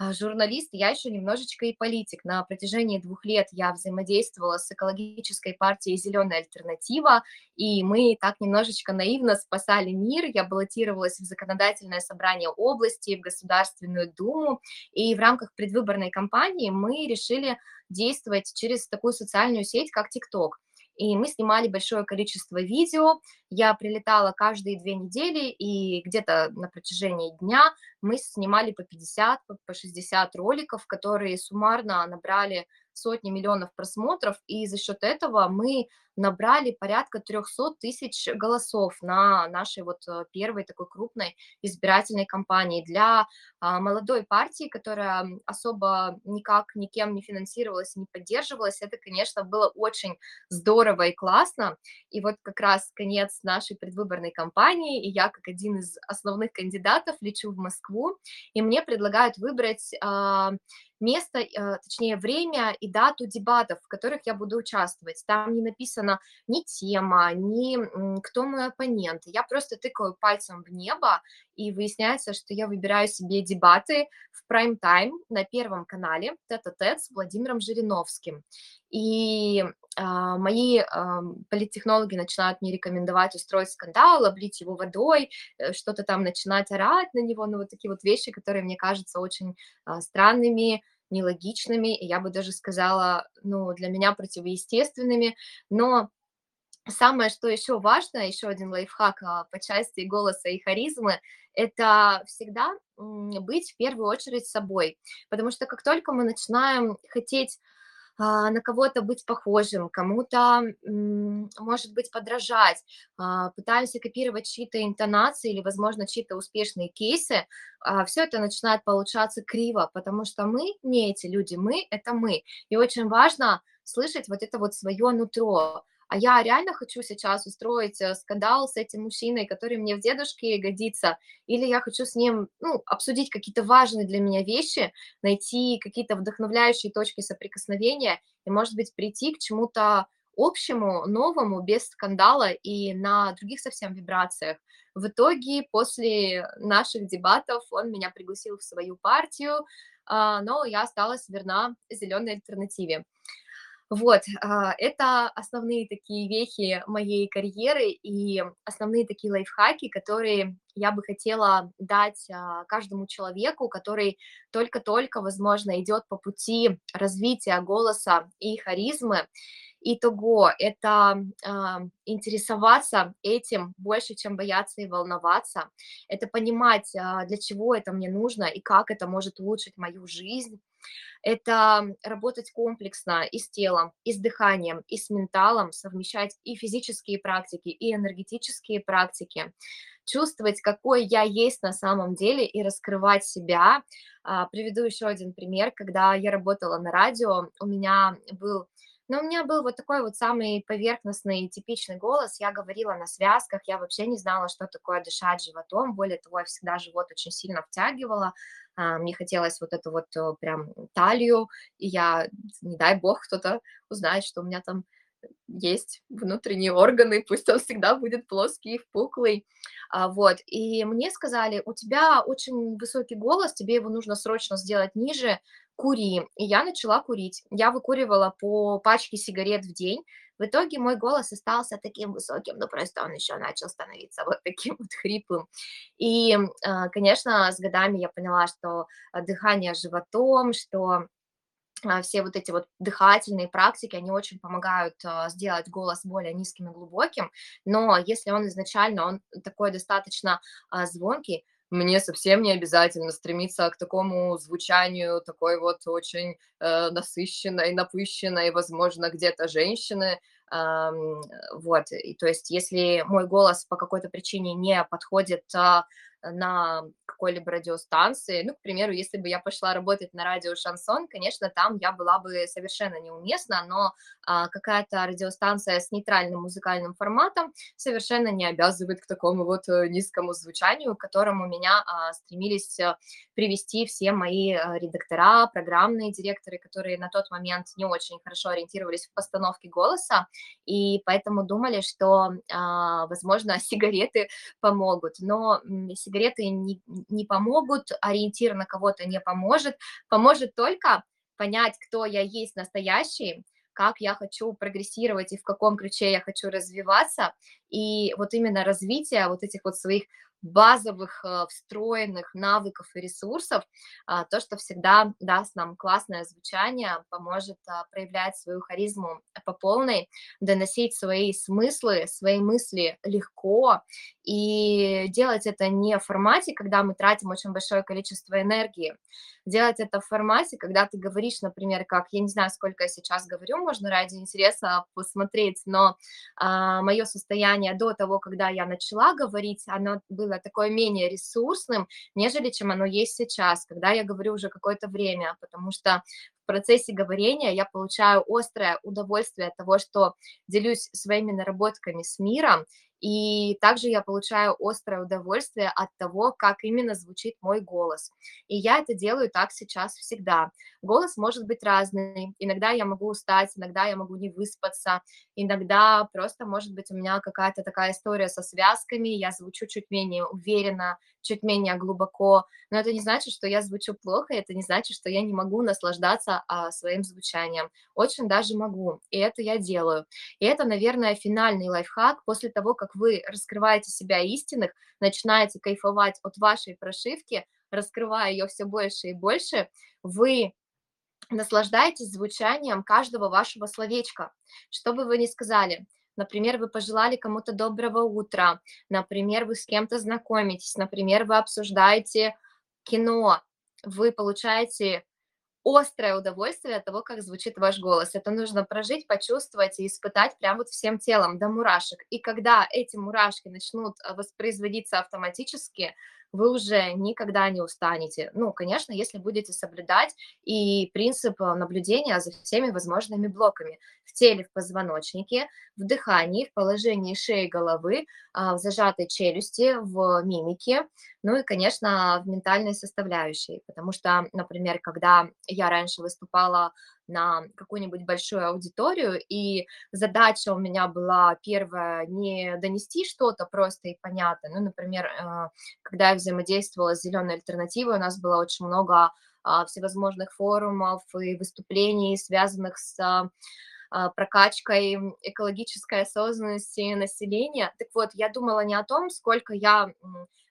журналист, я еще немножечко и политик. На протяжении двух лет я взаимодействовала с экологической партией «Зеленая альтернатива», и мы так немножечко наивно спасали мир. Я баллотировалась в законодательное собрание области, в Государственную Думу, и в рамках предвыборной кампании мы решили действовать через такую социальную сеть, как ТикТок и мы снимали большое количество видео. Я прилетала каждые две недели, и где-то на протяжении дня мы снимали по 50, по 60 роликов, которые суммарно набрали сотни миллионов просмотров, и за счет этого мы набрали порядка 300 тысяч голосов на нашей вот э, первой такой крупной избирательной кампании. Для а, молодой партии, которая особо никак никем не финансировалась, не поддерживалась, это, конечно, было очень здорово и классно. И вот как раз конец нашей предвыборной кампании, и я как один из основных кандидатов лечу в Москву, и мне предлагают выбрать а, место, э, точнее, время и дату дебатов, в которых я буду участвовать. Там не написано ни тема, ни кто мой оппонент. Я просто тыкаю пальцем в небо, и выясняется, что я выбираю себе дебаты в прайм-тайм на Первом канале тет-а-тет с Владимиром Жириновским. И а, мои а, политтехнологи начинают мне рекомендовать устроить скандал, облить его водой, э, что-то там начинать орать на него, ну вот такие вот вещи, которые мне кажутся очень а, странными, нелогичными, я бы даже сказала, ну, для меня противоестественными, но самое, что еще важно, еще один лайфхак а, по части голоса и харизмы, это всегда быть в первую очередь собой, потому что как только мы начинаем хотеть на кого-то быть похожим, кому-то, может быть, подражать, а, пытаемся копировать чьи-то интонации или, возможно, чьи-то успешные кейсы, все это начинает получаться криво, потому что мы не эти люди, мы – это мы. И очень важно слышать вот это вот свое нутро, а я реально хочу сейчас устроить э, скандал с этим мужчиной, который мне в дедушке годится, или я хочу с ним, ну, обсудить какие-то важные для меня вещи, найти какие-то вдохновляющие точки соприкосновения и, может быть, прийти к чему-то общему, новому, без скандала и на других совсем вибрациях. В итоге, после наших дебатов, он меня пригласил в свою партию, а, но я осталась верна зеленой альтернативе. Вот, а, это основные такие вехи моей карьеры и основные такие лайфхаки, которые я бы хотела дать а, каждому человеку, который только-только, возможно, идет по пути развития голоса и харизмы. Итого, это э, интересоваться этим больше, чем бояться и волноваться, это понимать, э, для чего это мне нужно и как это может улучшить мою жизнь, это работать комплексно и с телом, и с дыханием, и с менталом, совмещать и физические практики, и энергетические практики, чувствовать, какой я есть на самом деле, и раскрывать себя. А, приведу еще один пример. Когда я работала на радио, у меня был но у меня был вот такой вот самый поверхностный, типичный голос. Я говорила на связках, я вообще не знала, что такое дышать животом. Более того, я всегда живот очень сильно втягивала. А, мне хотелось вот эту вот э, прям талию, и я, не дай бог, кто-то узнает, что у меня там есть внутренние органы, пусть он всегда будет плоский и впуклый, а, вот, и мне сказали, у тебя очень высокий голос, тебе его нужно срочно сделать ниже, кури, и я начала курить, я выкуривала по пачке сигарет в день, в итоге мой голос остался таким высоким, но просто он еще начал становиться <laughs> вот таким вот хриплым. И, а, конечно, с годами я поняла, что дыхание животом, что а, все вот эти вот дыхательные практики, они очень помогают а, сделать голос более низким и глубоким, но если он изначально, он такой достаточно а, звонкий, мне совсем не обязательно стремиться к такому звучанию такой вот очень э, насыщенной, напыщенной, возможно, где-то женщины. Э, вот, и то есть если мой голос по какой-то причине не подходит э, на какой-либо радиостанции. Ну, к примеру, если бы я пошла работать на радио Шансон, конечно, там я была бы совершенно неуместна, но а, какая-то радиостанция с нейтральным музыкальным форматом совершенно не обязывает к такому вот э, низкому звучанию, к которому меня а, стремились э, привести все мои а, редактора, программные директоры, которые на тот момент не очень хорошо ориентировались в постановке голоса, и поэтому думали, что, а, возможно, <laughs> сигареты помогут. Но сигареты не, не помогут, ориентир на кого-то не поможет, поможет только понять, кто я есть настоящий, как я хочу прогрессировать и в каком ключе я хочу развиваться, и вот именно развитие вот этих вот своих базовых э, встроенных навыков и ресурсов, а, то, что всегда даст нам классное звучание, поможет а, проявлять свою харизму по полной, доносить свои смыслы, свои мысли легко и делать это не в формате, когда мы тратим очень большое количество энергии, делать это в формате, когда ты говоришь, например, как, я не знаю, сколько я сейчас говорю, можно ради интереса посмотреть, но а, мое состояние до того, когда я начала говорить, оно было такое менее ресурсным, нежели чем оно есть сейчас, когда я говорю уже какое-то время, потому что в процессе говорения я получаю острое удовольствие от того, что делюсь своими наработками с миром, и также я получаю острое удовольствие от того, как именно звучит мой голос. И я это делаю так сейчас всегда. Голос может быть разный. Иногда я могу устать, иногда я могу не выспаться, иногда просто может быть у меня какая-то такая история со связками, я звучу чуть менее уверенно, чуть менее глубоко, но это не значит, что я звучу плохо, это не значит, что я не могу наслаждаться а, своим звучанием. Очень даже могу, и это я делаю. И это, наверное, финальный лайфхак после того, как вы раскрываете себя истинных, начинаете кайфовать от вашей прошивки, раскрывая ее все больше и больше, вы наслаждаетесь звучанием каждого вашего словечка. Что бы вы ни сказали, Например, вы пожелали кому-то доброго утра, например, вы с кем-то знакомитесь, например, вы обсуждаете кино, вы получаете острое удовольствие от того, как звучит ваш голос. Это нужно прожить, почувствовать и испытать прям вот всем телом до мурашек. И когда эти мурашки начнут э, воспроизводиться автоматически, вы уже никогда не устанете. Ну, конечно, если будете соблюдать и принцип э, наблюдения за всеми возможными блоками в теле, в позвоночнике, в дыхании, в положении шеи головы, а, в зажатой челюсти, в мимике, ну и, конечно, в ментальной составляющей, потому что, например, когда я раньше выступала на какую-нибудь большую аудиторию, и задача у меня была первая не донести что-то просто и понятно, ну, например, э, когда я взаимодействовала с зеленой альтернативой, у нас было очень много а, всевозможных форумов и выступлений, связанных с прокачкой экологической осознанности населения. Так вот, я думала не о том, сколько я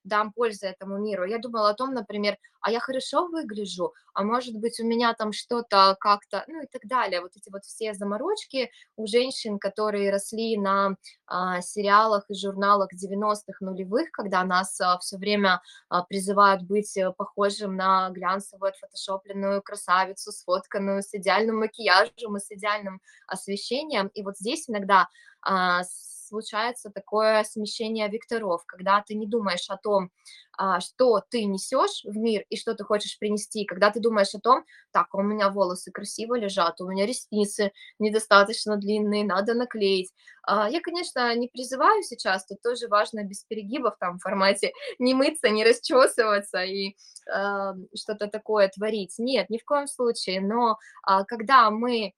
дам пользы этому миру. Я думала о том, например, а я хорошо выгляжу, а может быть у меня там что-то как-то, ну и так далее. Вот эти вот все заморочки у женщин, которые росли на а, сериалах и журналах 90-х нулевых, когда нас а, все время а, призывают быть э, похожим на глянцевую отфотошопленную красавицу, сфотканную с идеальным макияжем и с идеальным освещением. И вот здесь иногда а, случается такое смещение векторов, когда ты не думаешь о том, а, что ты несешь в мир и что ты хочешь принести, когда ты думаешь о том, так, у меня волосы красиво лежат, у меня ресницы недостаточно длинные, надо наклеить. А, я, конечно, не призываю сейчас, тут тоже важно без перегибов там в формате <laughs> не мыться, не расчесываться и что-то такое творить. Нет, ни в коем случае, но когда мы а,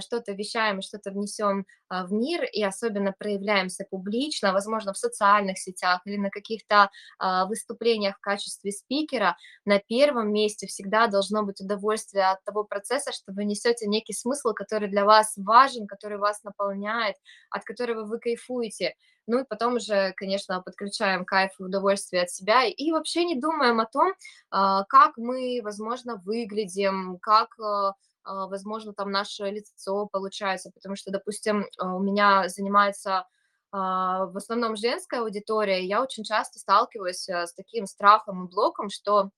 что-то вещаем, что-то внесем а, в мир и особенно проявляемся публично, возможно, в социальных сетях или на каких-то а, выступлениях в качестве спикера, на первом месте всегда должно быть удовольствие от того процесса, что вы несете некий смысл, который для вас важен, который вас наполняет, от которого вы кайфуете. Ну и потом уже, конечно, подключаем кайф и удовольствие от себя и вообще не думаем о том, как мы, возможно, выглядим, как а, возможно, там наше лицо получается, потому что, допустим, а, у меня занимается а, в основном женская аудитория, я очень часто сталкиваюсь с таким страхом и блоком, что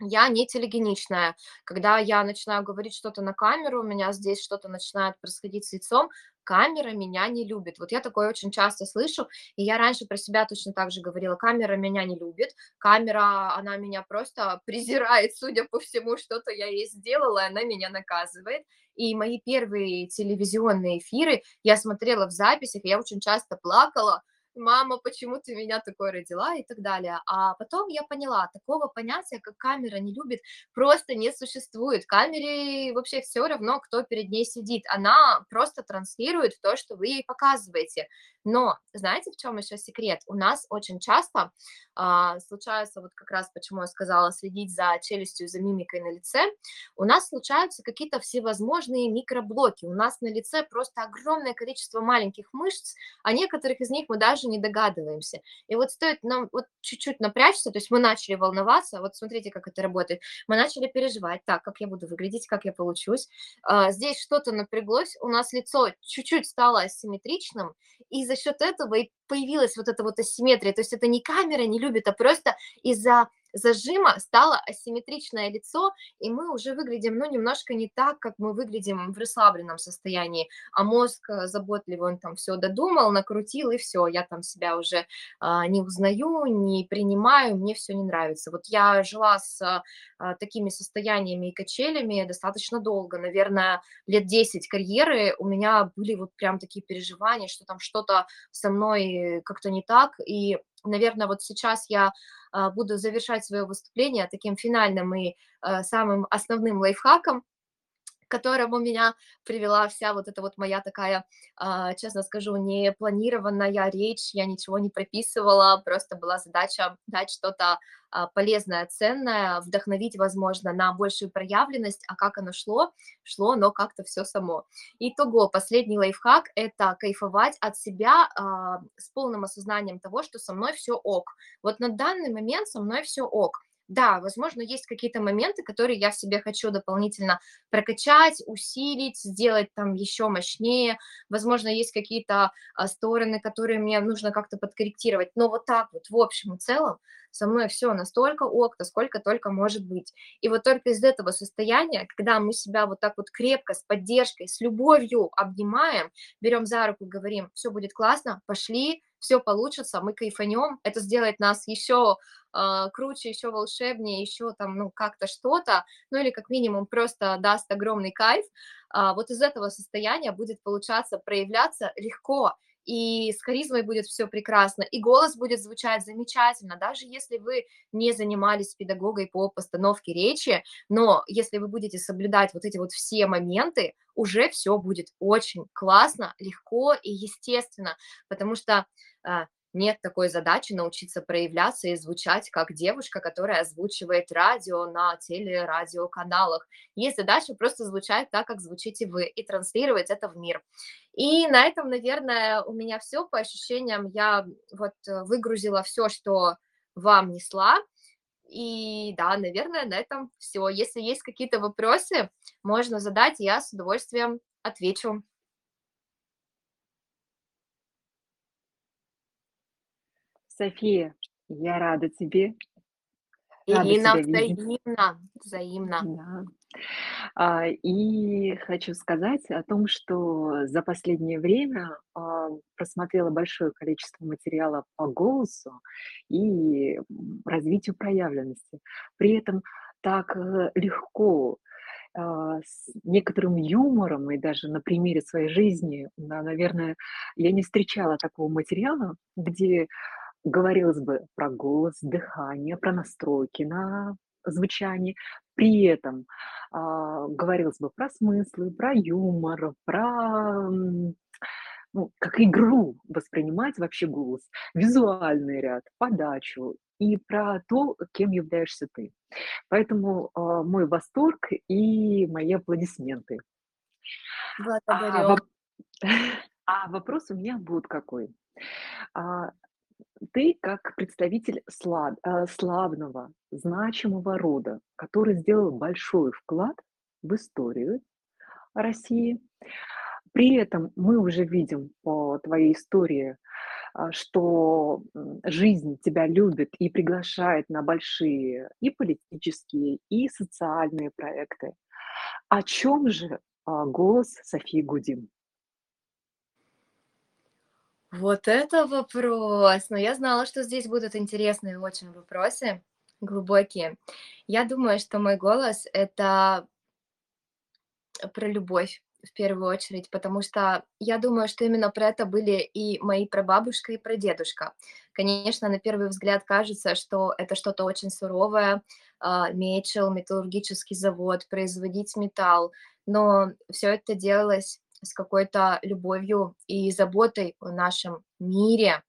я не телегеничная. Когда я начинаю говорить что-то на камеру, у меня здесь что-то начинает происходить с лицом, камера меня не любит. Вот я такое очень часто слышу, и я раньше про себя точно так же говорила, камера меня не любит, камера, она меня просто <laughs> презирает, судя по всему, что-то я ей сделала, и она меня наказывает. И мои первые телевизионные эфиры я смотрела в записях, и я очень часто плакала, мама, почему ты меня такой родила и так далее. А потом я поняла, такого понятия, как камера не любит, просто не существует. Камере вообще все равно, кто перед ней сидит. Она просто транслирует то, что вы ей показываете. Но знаете, в чем еще секрет? У нас очень часто а, случается, вот как раз почему я сказала, следить за челюстью, за мимикой на лице, у нас случаются какие-то всевозможные микроблоки. У нас на лице просто огромное количество маленьких мышц, о некоторых из них мы даже не догадываемся. И вот стоит нам вот чуть-чуть напрячься, то есть мы начали волноваться, вот смотрите, как это работает, мы начали переживать, так, как я буду выглядеть, как я получусь, а, здесь что-то напряглось, у нас лицо чуть-чуть стало асимметричным, и за счет этого и появилась вот эта вот асимметрия. То есть это не камера не любит, а просто из-за зажима стало асимметричное лицо, и мы уже выглядим, ну, немножко не так, как мы выглядим в расслабленном состоянии, а мозг э, заботливый, он там все додумал, накрутил, и все, я там себя уже а, не узнаю, не принимаю, мне все не нравится. Вот я жила с а, такими состояниями и качелями достаточно долго, наверное, лет 10 карьеры, у меня были вот прям такие переживания, что там что-то со мной как-то не так, и наверное, вот сейчас я а, буду завершать свое выступление таким финальным и а, самым основным лайфхаком, к которому меня привела вся вот эта вот моя такая, а, честно скажу, не планированная речь, я ничего не прописывала, просто была задача дать что-то а, полезное, ценное, вдохновить, возможно, на большую проявленность, а как оно шло, шло, но как-то все само. Итого, последний лайфхак – это кайфовать от себя а, с полным осознанием того, что со мной все ок. Вот на данный момент со мной все ок да, возможно, есть какие-то моменты, которые я себе хочу дополнительно прокачать, усилить, сделать там еще мощнее. Возможно, есть какие-то а, стороны, которые мне нужно как-то подкорректировать. Но вот так вот, в общем и целом, со мной все настолько ок, сколько только может быть. И вот только из этого состояния, когда мы себя вот так вот крепко, с поддержкой, с любовью обнимаем, берем за руку, говорим, все будет классно, пошли, все получится, мы кайфанем, это сделает нас еще э, круче, еще волшебнее, еще там, ну, как-то что-то, ну, или как минимум просто даст огромный кайф, э, вот из этого состояния будет получаться, проявляться легко, и с харизмой будет все прекрасно, и голос будет звучать замечательно, даже если вы не занимались педагогой по постановке речи, но если вы будете соблюдать вот эти вот все моменты, уже все будет очень классно, легко и естественно, потому что а, нет такой задачи научиться проявляться и звучать как девушка, которая озвучивает радио на телерадиоканалах. Есть задача просто звучать так, как звучите вы, и транслировать это в мир. И на этом, наверное, у меня все по ощущениям. Я вот э, выгрузила все, что вам несла. И да, наверное, на этом все. Если есть какие-то вопросы, можно задать, я с удовольствием отвечу. София, я рада тебе. Рада Ирина, взаимно, взаимно. Да. А, и хочу сказать о том, что за последнее время, а, просмотрела большое количество материала по голосу и, развитию проявленности. При этом так, э, легко, а, с некоторым юмором и даже на примере своей жизни, на наверное, я не встречала такого материала, где Говорилось бы про голос, дыхание, про настройки на звучание. При этом, а, говорилось бы про смыслы, про юмор, про, ну, как игру воспринимать вообще голос, визуальный ряд, подачу и про то, кем являешься ты. Поэтому, а, мой восторг и мои аплодисменты. А Благодарю. воп <laughs> а вопрос у меня вот какой. А Ты как представитель слав э, славного, значимого рода, который сделал большой вклад в историю России. При этом мы уже видим по твоей истории, а, что, жизнь тебя любит и приглашает на большие и политические, и социальные проекты. О чем же, а, голос Софии Гудин? Вот это вопрос! Но я знала, что здесь будут интересные очень вопросы, глубокие. Я думаю, что мой голос- это про любовь в первую очередь, потому что я думаю, что именно про это были и мои прабабушка, и прадедушка. Конечно, на первый взгляд кажется, что это что-то очень суровое, а, мечел, металлургический завод, производить металл, но все это делалось с какой-то любовью и заботой о нашем мире,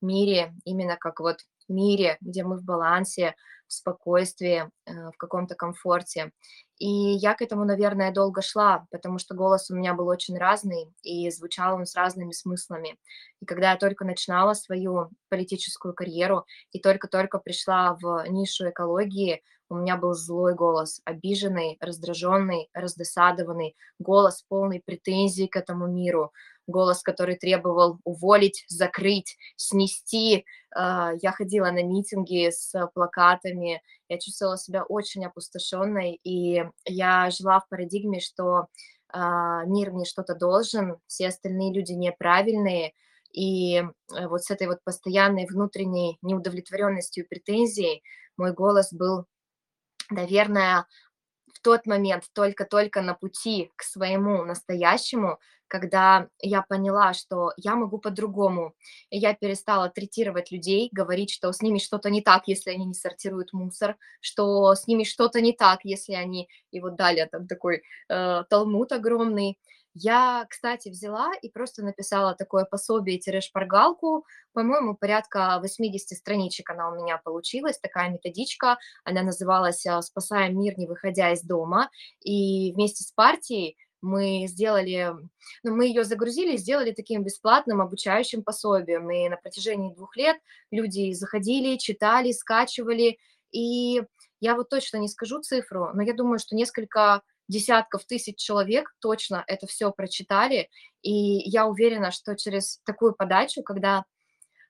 мире, именно как вот мире, где мы в балансе, в спокойствии, э, в каком-то комфорте. И я к этому, наверное, долго шла, потому что голос у меня был очень разный, и звучал он с разными смыслами. И когда я только начинала свою политическую карьеру и только-только пришла в нишу экологии, у меня был злой голос, обиженный, раздраженный, раздосадованный, голос полный претензий к этому миру, голос, который требовал уволить, закрыть, снести. А, Я ходила на митинги с плакатами, я чувствовала себя очень опустошенной, и я жила в парадигме, что а, мир мне что-то должен, все остальные люди неправильные, и вот с этой вот постоянной внутренней неудовлетворенностью и претензией мой голос был, наверное, в тот момент только-только на пути к своему настоящему, когда я поняла, что я могу по-другому. И я перестала третировать людей, говорить, что с ними что-то не так, если они не сортируют мусор, что с ними что-то не так, если они... И вот далее там такой э, талмуд огромный. Я, кстати, взяла и просто написала такое пособие-шпаргалку, по-моему, порядка 80 страничек она у меня получилась, такая методичка, она называлась э, «Спасаем мир, не выходя из дома», и вместе с партией мы сделали, ну, мы ее загрузили, сделали таким бесплатным обучающим пособием, и на протяжении двух лет люди заходили, читали, скачивали, и я вот точно не скажу цифру, но я думаю, что несколько десятков тысяч человек точно это все прочитали, и я уверена, что через такую подачу, когда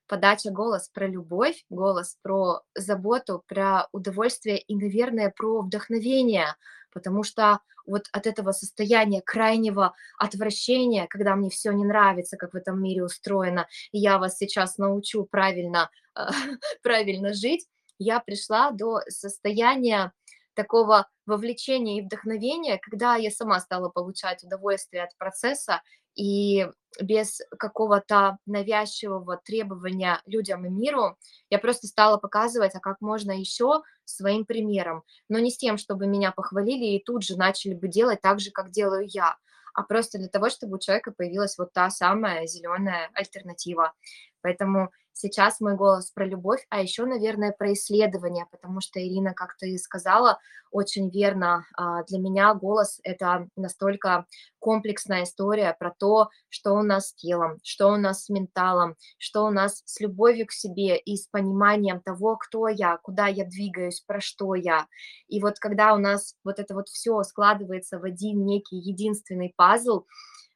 подача голос про любовь, голос про заботу, про удовольствие и, наверное, про вдохновение, потому что вот от этого состояния крайнего отвращения, когда мне все не нравится, как в этом мире устроено, и я вас сейчас научу правильно, <laughs> правильно жить, я пришла до состояния такого вовлечения и вдохновения, когда я сама стала получать удовольствие от процесса и без какого-то навязчивого требования людям и миру, я просто стала показывать, а как можно еще своим примером, но не с тем, чтобы меня похвалили и тут же начали бы делать так же, как делаю я, а просто для того, чтобы у человека появилась вот та самая зеленая альтернатива. Поэтому Сейчас мой голос про любовь, а еще, наверное, про исследование, потому что, Ирина, как ты сказала, очень верно, а, для меня голос – это настолько комплексная история про то, что у нас с телом, что у нас с менталом, что у нас с любовью к себе и с пониманием того, кто я, куда я двигаюсь, про что я. И вот когда у нас вот это вот все складывается в один некий единственный пазл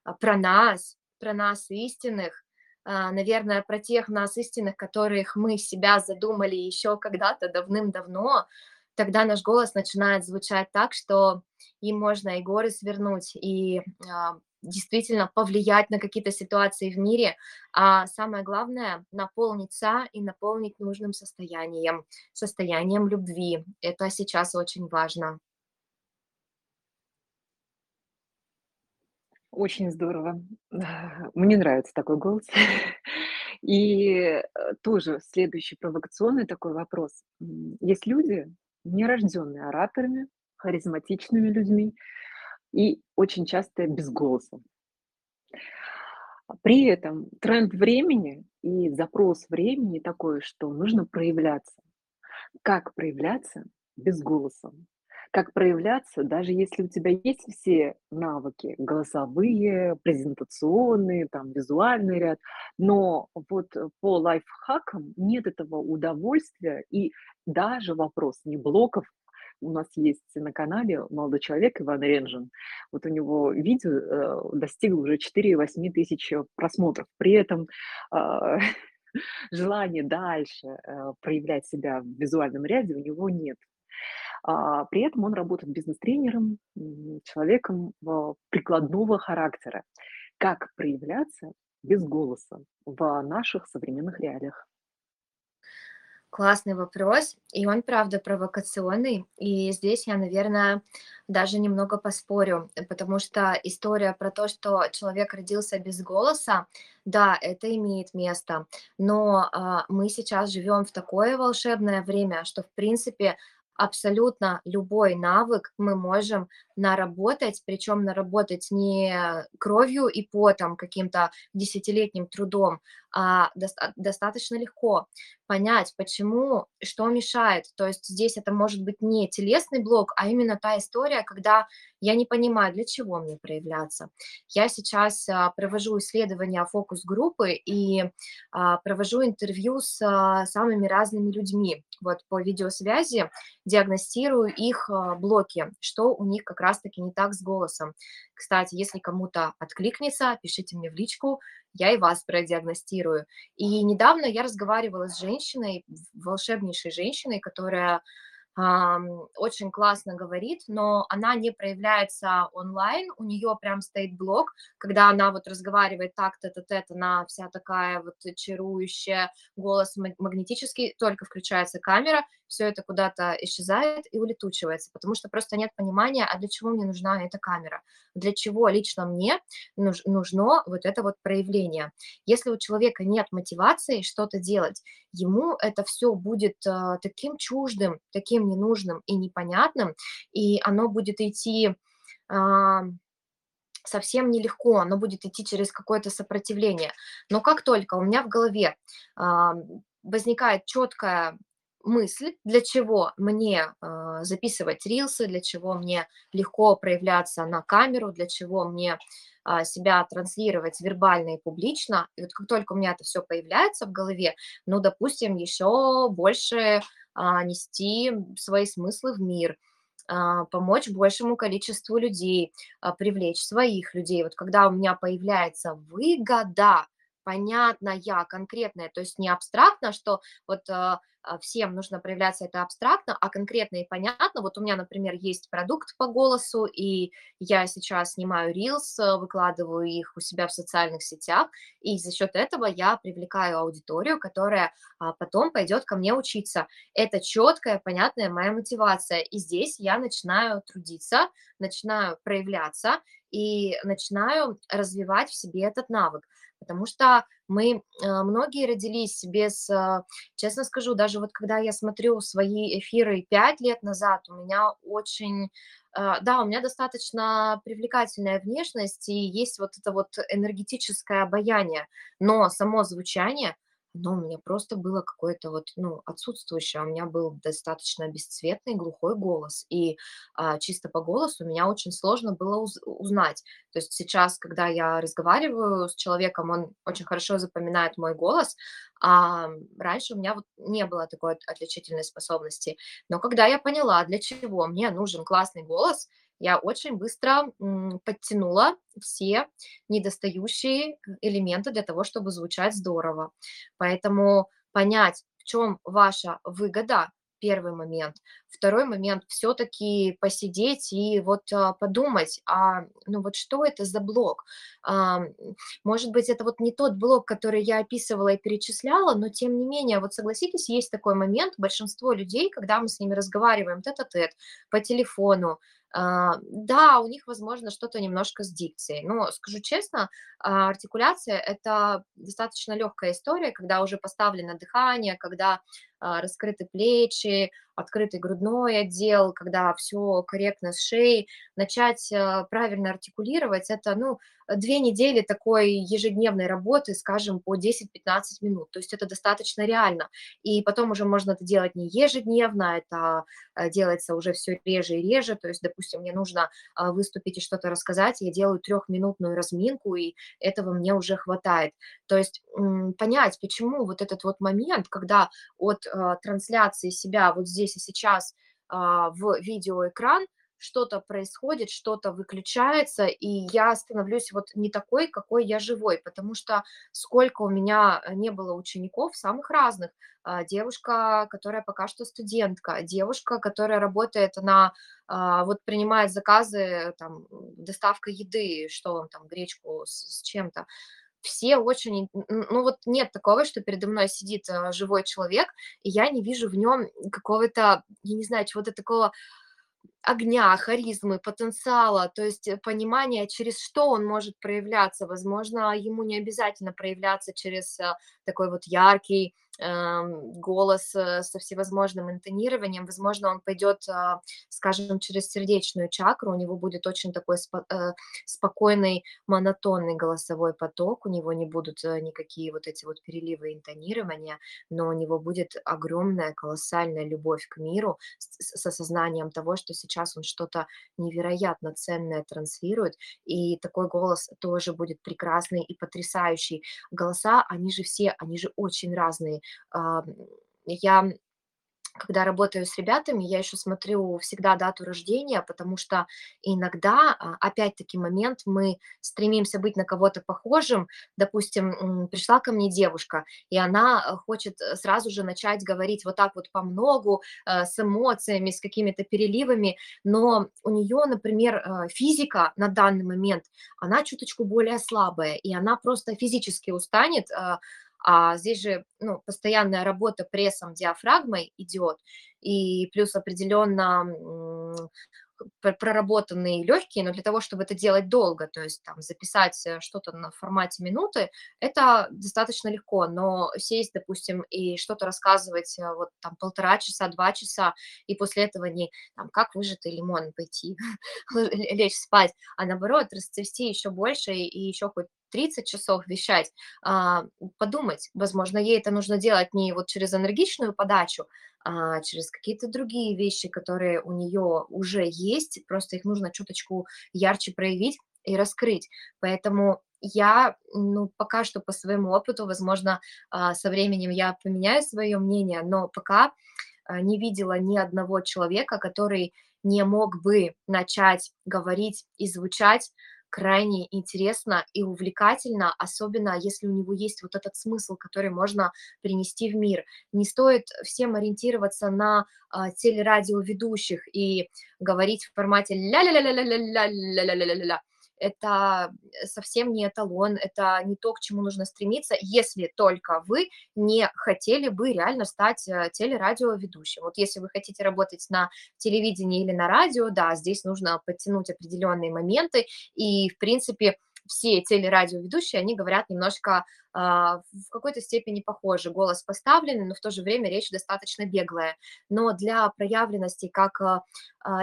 а, про нас, про нас истинных, наверное, про тех нас истинных, которых мы себя задумали еще когда-то давным-давно, тогда наш голос начинает звучать так, что им можно и горы свернуть, и а, действительно повлиять на какие-то ситуации в мире, а самое главное наполниться и наполнить нужным состоянием, состоянием любви. Это сейчас очень важно. Очень здорово. <laughs> Мне нравится такой голос. <laughs> И, э, тоже следующий провокационный такой вопрос. есть люди, не рожденные ораторами, харизматичными людьми и очень часто без голоса. При этом тренд времени и запрос времени такой, что нужно проявляться. Как проявляться без голоса? Как проявляться, даже если у тебя есть все навыки, голосовые, презентационные, там, визуальный ряд, но вот по лайфхакам нет этого удовольствия и даже вопрос не блоков, у нас есть на канале молодой человек Иван Ренжин. Вот у него видео э, достигло уже 4-8 тысяч просмотров. При этом э, <laughs> желания дальше э, проявлять себя в визуальном ряде у него нет. А, при этом он работает бизнес-тренером, человеком а, прикладного характера. Как проявляться без голоса в наших современных реалиях? Классный вопрос, и он, правда, провокационный. И здесь я, наверное, даже немного поспорю, потому что история про то, что человек родился без голоса, да, это имеет место, но а, мы сейчас живем в такое волшебное время, что, в принципе, абсолютно любой навык мы можем наработать, причем наработать не кровью и потом, каким-то десятилетним трудом, а доста- достаточно легко понять, почему, что мешает. То есть здесь это может быть не телесный блок, а именно та история, когда я не понимаю, для чего мне проявляться. Я сейчас а, провожу исследования фокус-группы и а, провожу интервью с а, самыми разными людьми. Вот по видеосвязи диагностирую их блоки, что у них как раз-таки не так с голосом. Кстати, если кому-то откликнется, пишите мне в личку, я и вас продиагностирую. И недавно я разговаривала с женщиной, волшебнейшей женщиной, которая очень классно говорит, но она не проявляется онлайн, у нее прям стоит блог, когда она вот разговаривает так-то, то это, она вся такая вот чарующая, голос магнетический, только включается камера, все это куда-то исчезает и улетучивается, потому что просто нет понимания, а для чего мне нужна эта камера, для чего лично мне нужно вот это вот проявление. Если у человека нет мотивации что-то делать, ему это все будет э, таким чуждым, таким ненужным и непонятным, и оно будет идти э, совсем нелегко, оно будет идти через какое-то сопротивление. Но как только у меня в голове э, возникает четкая мысль, для чего мне э, записывать рилсы, для чего мне легко проявляться на камеру, для чего мне э, себя транслировать вербально и публично. И вот как только у меня это все появляется в голове, ну, допустим, еще больше э, нести свои смыслы в мир, помочь большему количеству людей, привлечь своих людей. Вот когда у меня появляется выгода, понятная, конкретная, то есть не абстрактно, что вот всем нужно проявляться это абстрактно, а конкретно и понятно. Вот у меня, например, есть продукт по голосу, и я сейчас снимаю рилс, э, выкладываю их у себя в социальных сетях, и за счет этого я привлекаю аудиторию, которая а, потом пойдет ко мне учиться. Это четкая, понятная моя мотивация. И здесь я начинаю трудиться, начинаю проявляться и начинаю развивать в себе этот навык потому что мы, а, многие родились без, а, честно скажу, даже вот когда я смотрю свои эфиры пять лет назад, у меня очень, а, да, у меня достаточно привлекательная внешность и есть вот это вот энергетическое обаяние, но само звучание но у меня просто было какое-то вот, ну, отсутствующее. У меня был достаточно бесцветный, глухой голос. И а, чисто по голосу меня очень сложно было уз- узнать. То есть сейчас, когда я разговариваю с человеком, он очень хорошо запоминает мой голос, а раньше у меня вот не было такой от- отличительной способности. Но когда я поняла, для чего мне нужен классный голос, я очень быстро подтянула все недостающие элементы для того, чтобы звучать здорово. Поэтому понять, в чем ваша выгода, первый момент. Второй момент, все-таки посидеть и вот а, подумать, а ну вот что это за блок? А, может быть, это вот не тот блок, который я описывала и перечисляла, но тем не менее, вот согласитесь, есть такой момент, большинство людей, когда мы с ними разговариваем тет-а-тет, по телефону, а, да, у них, возможно, что-то немножко с дикцией. Но, скажу честно, а, артикуляция– это достаточно легкая история, когда уже поставлено дыхание, когда а, раскрыты плечи, открытый грудной отдел, когда все корректно с шеей. Начать а, правильно артикулировать– это, ну, две недели такой ежедневной работы, скажем, по 10-15 минут. То есть это достаточно реально. И потом уже можно это делать не ежедневно, это а, делается уже все реже и реже. То есть, допустим, мне нужно а, выступить и что-то рассказать, я делаю трехминутную разминку, и этого мне уже хватает. То есть понять, почему вот этот вот момент, когда от трансляции себя вот здесь и сейчас в видеоэкран что-то происходит, что-то выключается, и я становлюсь вот не такой, какой я живой, потому что сколько у меня э, не было учеников самых разных, а, девушка, которая пока что студентка, девушка, которая работает на, а, вот принимает заказы, там, доставка еды, что он там, гречку с, с чем-то, все очень, ну вот нет такого, что передо мной сидит а, живой человек, и я не вижу в нем какого-то, я не знаю, чего-то такого огня, харизмы, потенциала, то есть э, понимание, через что он может проявляться. Возможно, ему не обязательно проявляться через э, такой вот яркий голос э, со всевозможным интонированием. Возможно, он пойдет, а, скажем, через сердечную чакру, у него будет очень такой спокойный, монотонный голосовой поток, у него не будут никакие вот эти вот переливы интонирования, но у него будет огромная, колоссальная любовь к миру с, осознанием того, что сейчас он что-то невероятно ценное транслирует, и такой голос тоже будет прекрасный и потрясающий. Голоса, они же все, они же очень разные. Я когда работаю с ребятами, я еще смотрю всегда дату рождения, потому что иногда, а, опять-таки, момент, мы стремимся быть на кого-то похожим. Допустим, пришла ко мне девушка, и она э, хочет э, сразу же начать говорить вот так вот по многу, э, с эмоциями, с какими-то переливами, но у нее, например, физика на данный момент, она чуточку более слабая, и она просто физически устанет, а здесь же ну, постоянная работа прессом, диафрагмой идет, и плюс определенно проработанные легкие, но для того, чтобы это делать долго, то есть там записать э, что-то на формате минуты, это достаточно легко, но сесть, допустим, и что-то рассказывать э, вот там полтора часа, два часа, и после этого не там как выжатый лимон пойти, <laughs> лечь спать, а наоборот расцвести еще больше и еще хоть 30 часов вещать, а, подумать, возможно, ей это нужно делать не вот через энергичную подачу, а через какие-то другие вещи, которые у нее уже есть, просто их нужно чуточку ярче проявить и раскрыть. Поэтому я, ну, пока что по своему опыту, возможно, а, со временем я поменяю свое мнение, но пока а, не видела ни одного человека, который не мог бы начать говорить и звучать крайне интересно и увлекательно, особенно если у него есть вот этот смысл, который можно принести в мир. Не стоит всем ориентироваться на а, телерадиоведущих и говорить в формате ля-ля-ля-ля-ля-ля-ля-ля-ля-ля это совсем не эталон, это не то, к чему нужно стремиться, если только вы не хотели бы реально стать э, телерадиоведущим. Вот если вы хотите работать на телевидении или на радио, да, здесь нужно подтянуть определенные моменты, и, в принципе, все телерадиоведущие, они говорят немножко э, в какой-то степени похожи. Голос поставленный, но в то же время речь достаточно беглая. Но для проявленности как э,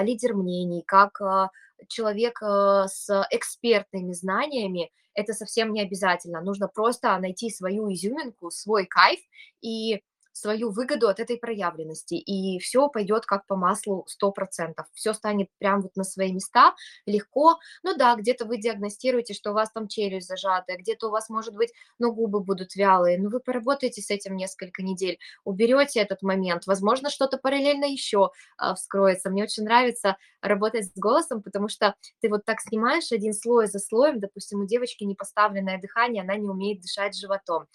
лидер мнений, как э, человек э, с экспертными знаниями, это совсем не обязательно. Нужно просто найти свою изюминку, свой кайф и свою выгоду от этой проявленности, и все пойдет как по маслу 100%. Все станет прям вот на свои места, легко. Ну да, где-то вы диагностируете, что у вас там челюсть зажатая, где-то у вас, может быть, ну, губы будут вялые, но вы поработаете с этим несколько недель, уберете этот момент, возможно, что-то параллельно еще а, вскроется. Мне очень нравится работать с голосом, потому что ты вот так снимаешь один слой за слоем, допустим, у девочки непоставленное дыхание, она не умеет дышать животом.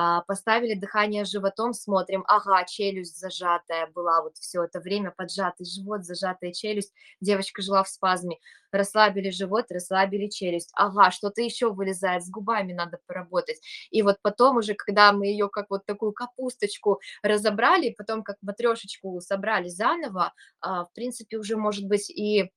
А, поставили дыхание животом, смотрим, ага, челюсть зажатая была вот все это время, поджатый живот, зажатая челюсть, девочка жила в спазме, расслабили живот, расслабили челюсть, ага, что-то еще вылезает, с губами надо поработать, и вот потом уже, когда мы ее как вот такую капусточку разобрали, потом как матрешечку собрали заново, а, в принципе, уже может быть и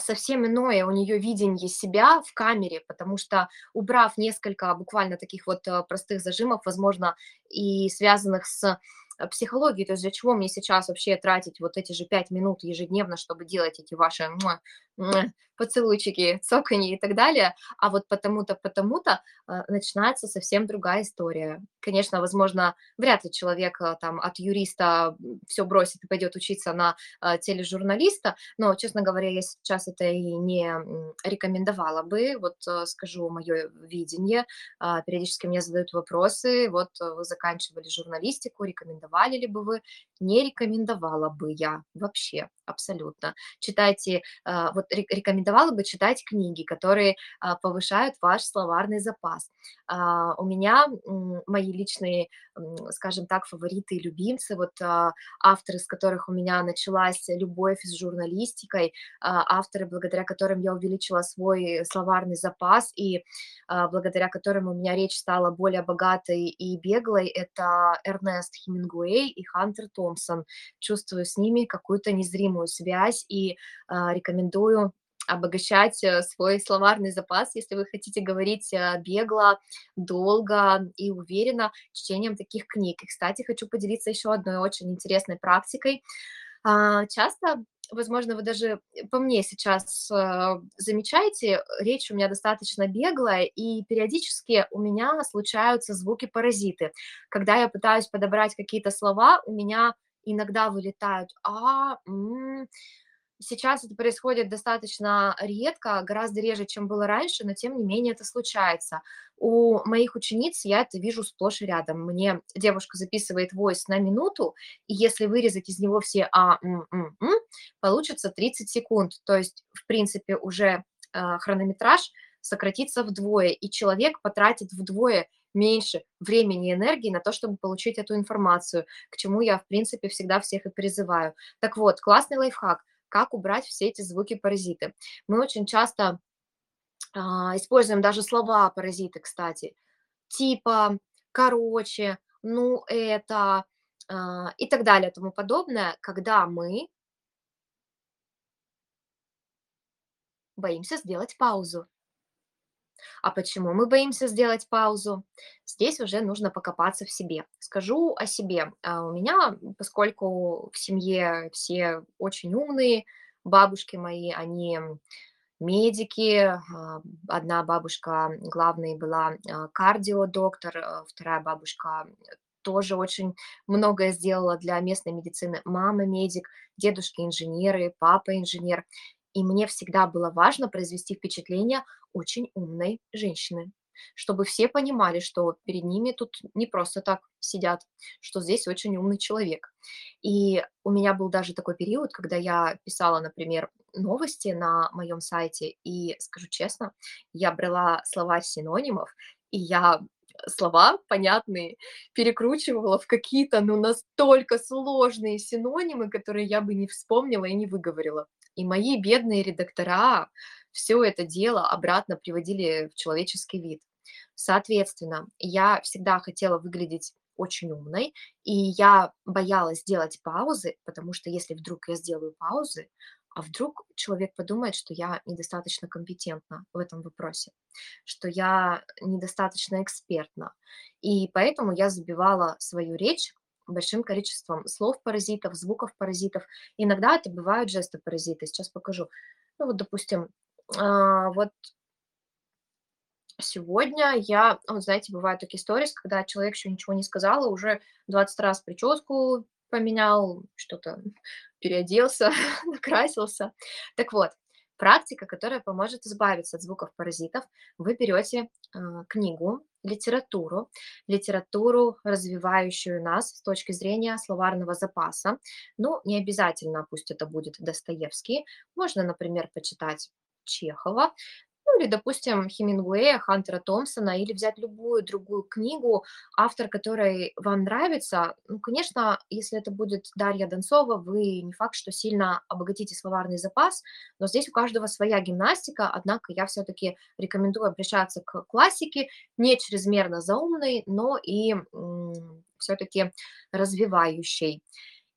совсем иное у нее видение себя в камере, потому что убрав несколько буквально таких вот э, простых зажимов, возможно, и связанных с э, психологией, то есть для чего мне сейчас вообще тратить вот эти же пять минут ежедневно, чтобы делать эти ваши поцелуйчики, цоканье и так далее, а вот потому-то, потому-то э, начинается совсем другая история. Конечно, возможно, вряд ли человек э, там от юриста все бросит и пойдет учиться на э, тележурналиста, но, честно говоря, я сейчас это и не рекомендовала бы. Вот скажу мое видение. Периодически мне задают вопросы, вот вы заканчивали журналистику, рекомендовали ли бы вы? Не рекомендовала бы я вообще, абсолютно. Читайте, вот рекомендовала бы читать книги, которые повышают ваш словарный запас. У меня мои личные, скажем так, фавориты и любимцы, вот а, авторы, с которых у меня началась любовь с журналистикой, авторы, благодаря которым я увеличила свой словарный запас и благодаря которым у меня речь стала более богатой и беглой, это Эрнест Хемингуэй и Хантер Томпсон. Чувствую с ними какую-то незримую связь и рекомендую обогащать э, свой словарный запас, если вы хотите говорить э, бегло, долго и уверенно чтением таких книг. И, кстати, хочу поделиться еще одной очень интересной практикой. А, часто возможно, вы даже по мне сейчас э, замечаете, речь у меня достаточно беглая, и периодически у меня случаются звуки-паразиты. Когда я пытаюсь подобрать какие-то слова, у меня иногда вылетают «а», «м», Сейчас это происходит достаточно редко, гораздо реже, чем было раньше, но тем не менее это случается. У моих учениц я это вижу сплошь и рядом. Мне девушка записывает войс на минуту, и если вырезать из него все а, м, м, м, получится 30 секунд. То есть, в принципе, уже э, хронометраж сократится вдвое, и человек потратит вдвое меньше времени и энергии на то, чтобы получить эту информацию, к чему я, в принципе, всегда всех и призываю. Так вот, классный лайфхак как убрать все эти звуки-паразиты. Мы очень часто а, используем даже слова паразиты, кстати, типа, короче, ну это а, и так далее, тому подобное, когда мы боимся сделать паузу. А почему мы боимся сделать паузу? Здесь уже нужно покопаться в себе. Скажу о себе. А, у меня, поскольку в семье все очень умные, бабушки мои, они медики. А, одна бабушка главной была а, кардиодоктор, вторая бабушка тоже очень многое сделала для местной медицины. Мама медик, дедушки инженеры, папа инженер. И мне всегда было важно произвести впечатление очень умной женщины, чтобы все понимали, что перед ними тут не просто так сидят, что здесь очень умный человек. И у меня был даже такой период, когда я писала, например, новости на моем сайте, и скажу честно, я брала слова синонимов, и я слова понятные перекручивала в какие-то, ну, настолько сложные синонимы, которые я бы не вспомнила и не выговорила. И мои бедные редактора все это дело обратно приводили в человеческий вид. Соответственно, я всегда хотела выглядеть очень умной, и я боялась делать паузы, потому что если вдруг я сделаю паузы, а вдруг человек подумает, что я недостаточно компетентна в этом вопросе, что я недостаточно экспертна. И поэтому я забивала свою речь большим количеством слов-паразитов, звуков-паразитов. Иногда это бывают жесты-паразиты. Сейчас покажу. Ну вот, допустим, а, вот сегодня я, вот знаете, бывают такие истории, когда человек еще ничего не сказал, и уже 20 раз прическу поменял, что-то переоделся, <laughs> накрасился. Так вот, практика, которая поможет избавиться от звуков паразитов, вы берете э, книгу, литературу, литературу, развивающую нас с точки зрения словарного запаса. Ну, не обязательно, пусть это будет Достоевский. Можно, например, почитать Чехова, или, допустим, Хемингуэя, Хантера Томпсона, или взять любую другую книгу, автор которой вам нравится. Ну, конечно, если это будет Дарья Донцова, вы не факт, что сильно обогатите словарный запас, но здесь у каждого своя гимнастика, однако я все-таки рекомендую обращаться к классике, не чрезмерно заумной, но и все-таки развивающей.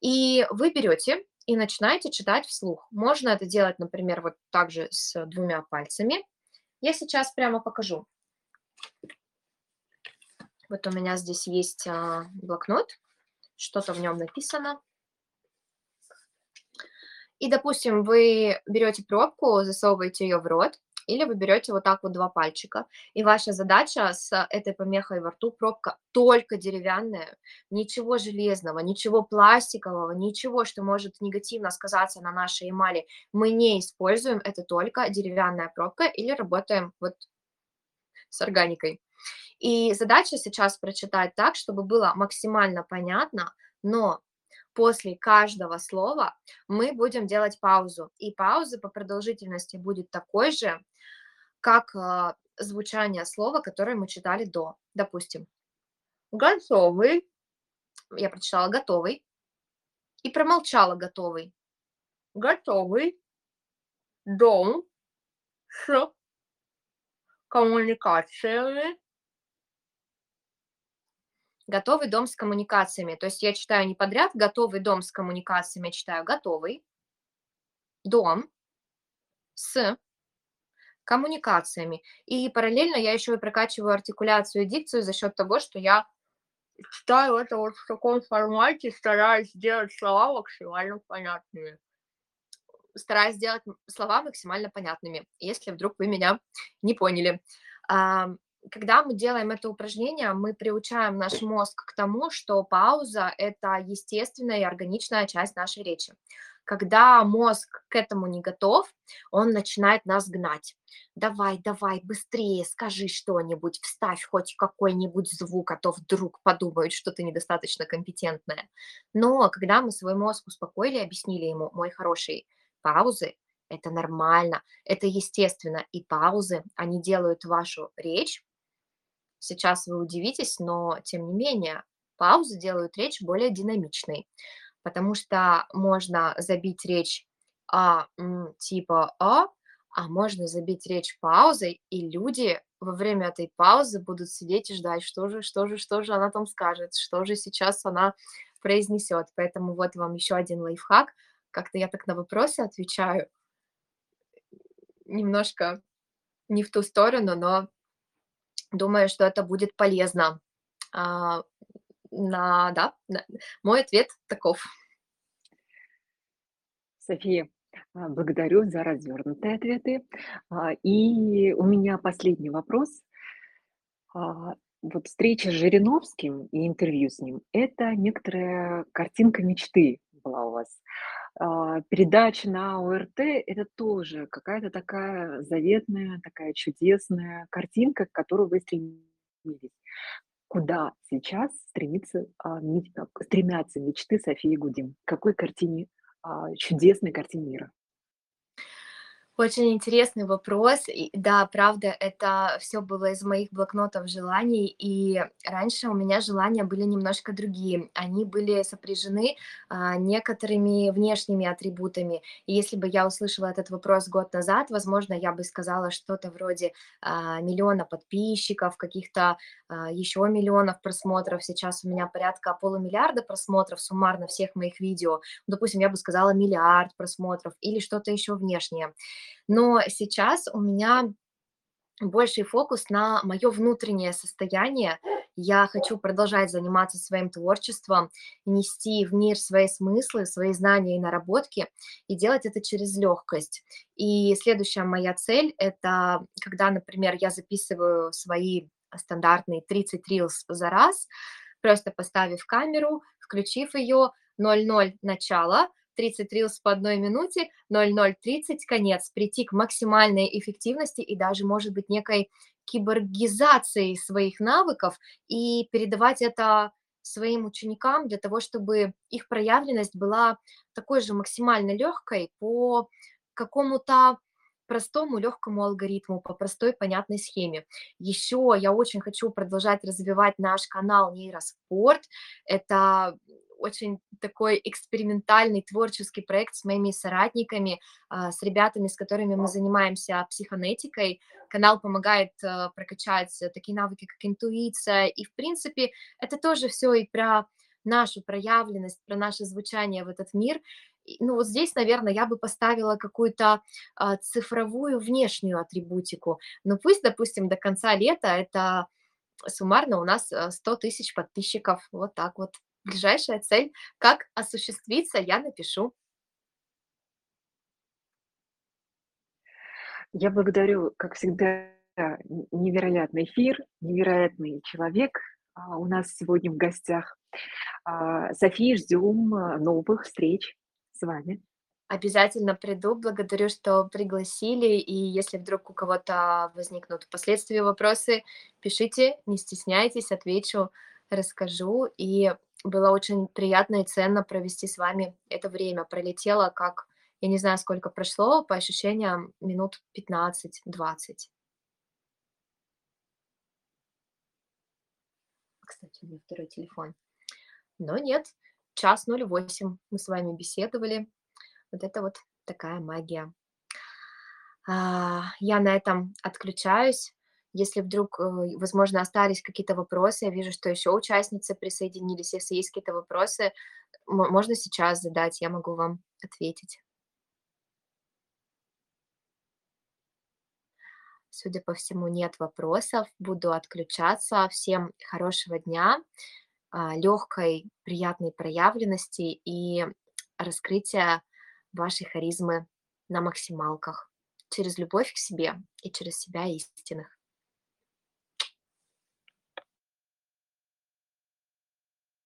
И вы берете и начинаете читать вслух. Можно это делать, например, вот так же с двумя пальцами. Я сейчас прямо покажу. Вот у меня здесь есть а, блокнот, что-то в нем написано. И, допустим, вы берете пробку, засовываете ее в рот, или вы берете вот так вот два пальчика, и ваша задача с этой помехой во рту, пробка только деревянная, ничего железного, ничего пластикового, ничего, что может негативно сказаться на нашей эмали, мы не используем, это только деревянная пробка или работаем вот с органикой. И задача сейчас прочитать так, чтобы было максимально понятно, но после каждого слова мы будем делать паузу. И пауза по продолжительности будет такой же, как э, звучание слова, которое мы читали до. Допустим, готовый. Я прочитала готовый. И промолчала готовый. Готовый. Дом с коммуникациями Готовый дом с коммуникациями. То есть я читаю не подряд готовый дом с коммуникациями, я читаю готовый дом с коммуникациями. И параллельно я еще и прокачиваю артикуляцию и дикцию за счет того, что я читаю это вот в таком формате, стараюсь сделать слова максимально понятными. Стараюсь сделать слова максимально понятными, если вдруг вы меня не поняли когда мы делаем это упражнение, мы приучаем наш мозг к тому, что пауза– это естественная и органичная часть нашей речи. Когда мозг к этому не готов, он начинает нас гнать. Давай, давай, быстрее, скажи что-нибудь, вставь хоть какой-нибудь звук, а то вдруг подумают, что ты недостаточно компетентная. Но когда мы свой мозг успокоили, объяснили ему, мой хороший, паузы – это нормально, это естественно, и паузы, они делают вашу речь Сейчас вы удивитесь, но тем не менее паузы делают речь более динамичной, потому что можно забить речь а, типа а, а можно забить речь паузой, и люди во время этой паузы будут сидеть и ждать, что же, что же, что же она там скажет, что же сейчас она произнесет. Поэтому вот вам еще один лайфхак. Как-то я так на вопросы отвечаю немножко не в ту сторону, но Думаю, что это будет полезно. А, на, да, на, мой ответ таков. София, а, благодарю за развернутые ответы. А, и у меня последний вопрос. Вот встреча с Жириновским и интервью с ним– это некоторая картинка мечты была у вас. А, передача на ОРТ- это тоже какая-то такая заветная, такая чудесная картинка, к которой вы стремились. Куда сейчас стремится, а, стремятся мечты Софии Гудим? К какой картине, а, чудесной картине мира? Очень интересный вопрос. И да, правда, это все было из моих блокнотов желаний, и раньше у меня желания были немножко другие. Они были сопряжены а, некоторыми внешними атрибутами. И если бы я услышала этот вопрос год назад, возможно, я бы сказала что-то вроде а, миллиона подписчиков, каких-то а, еще миллионов просмотров. Сейчас у меня порядка полумиллиарда просмотров суммарно всех моих видео. Допустим, я бы сказала миллиард просмотров или что-то еще внешнее. Но сейчас у меня больший фокус на мое внутреннее состояние. Я хочу продолжать заниматься своим творчеством, нести в мир свои смыслы, свои знания и наработки, и делать это через легкость. И следующая моя цель– это когда, например, я записываю свои стандартные 30 reels за раз, просто поставив камеру, включив ее, 0,0 начало, 30 reels по одной минуте, 0,030 конец, прийти к максимальной эффективности и даже, может быть, некой киборгизации своих навыков и передавать это своим ученикам для того, чтобы их проявленность была такой же максимально легкой по какому-то простому легкому алгоритму, по простой понятной схеме. Еще я очень хочу продолжать развивать наш канал Нейроспорт. Это очень такой экспериментальный творческий проект с моими соратниками, а, с ребятами, с которыми мы занимаемся психонетикой. Канал помогает э, прокачать такие навыки, как интуиция. И, в принципе, это тоже все и про нашу проявленность, про наше звучание в этот мир. Ну вот здесь, наверное, я бы поставила какую-то а, цифровую внешнюю атрибутику. Но пусть, допустим, до конца лета это суммарно у нас 100 тысяч подписчиков. Вот так вот ближайшая цель. Как осуществиться, я напишу. Я благодарю, как всегда, невероятный эфир, невероятный человек а, у нас сегодня в гостях. А, София, ждем а, новых встреч с вами. Обязательно приду. Благодарю, что пригласили. И если вдруг у кого-то возникнут впоследствии вопросы, пишите, не стесняйтесь, отвечу, расскажу. И было очень приятно и ценно провести с вами это время. Пролетело как, я не знаю, сколько прошло, по ощущениям, минут 15-20. Кстати, у меня второй телефон. Но нет, час 08 мы с вами беседовали. Вот это вот такая магия. А, я на этом отключаюсь. Если вдруг, э, возможно, остались какие-то вопросы, я вижу, что еще участницы присоединились. Если есть какие-то вопросы, можно сейчас задать, я могу вам ответить. Судя по всему, нет вопросов. Буду отключаться. Всем хорошего дня, а, легкой, приятной проявленности и раскрытия вашей харизмы на максималках через любовь к себе и через себя истинных.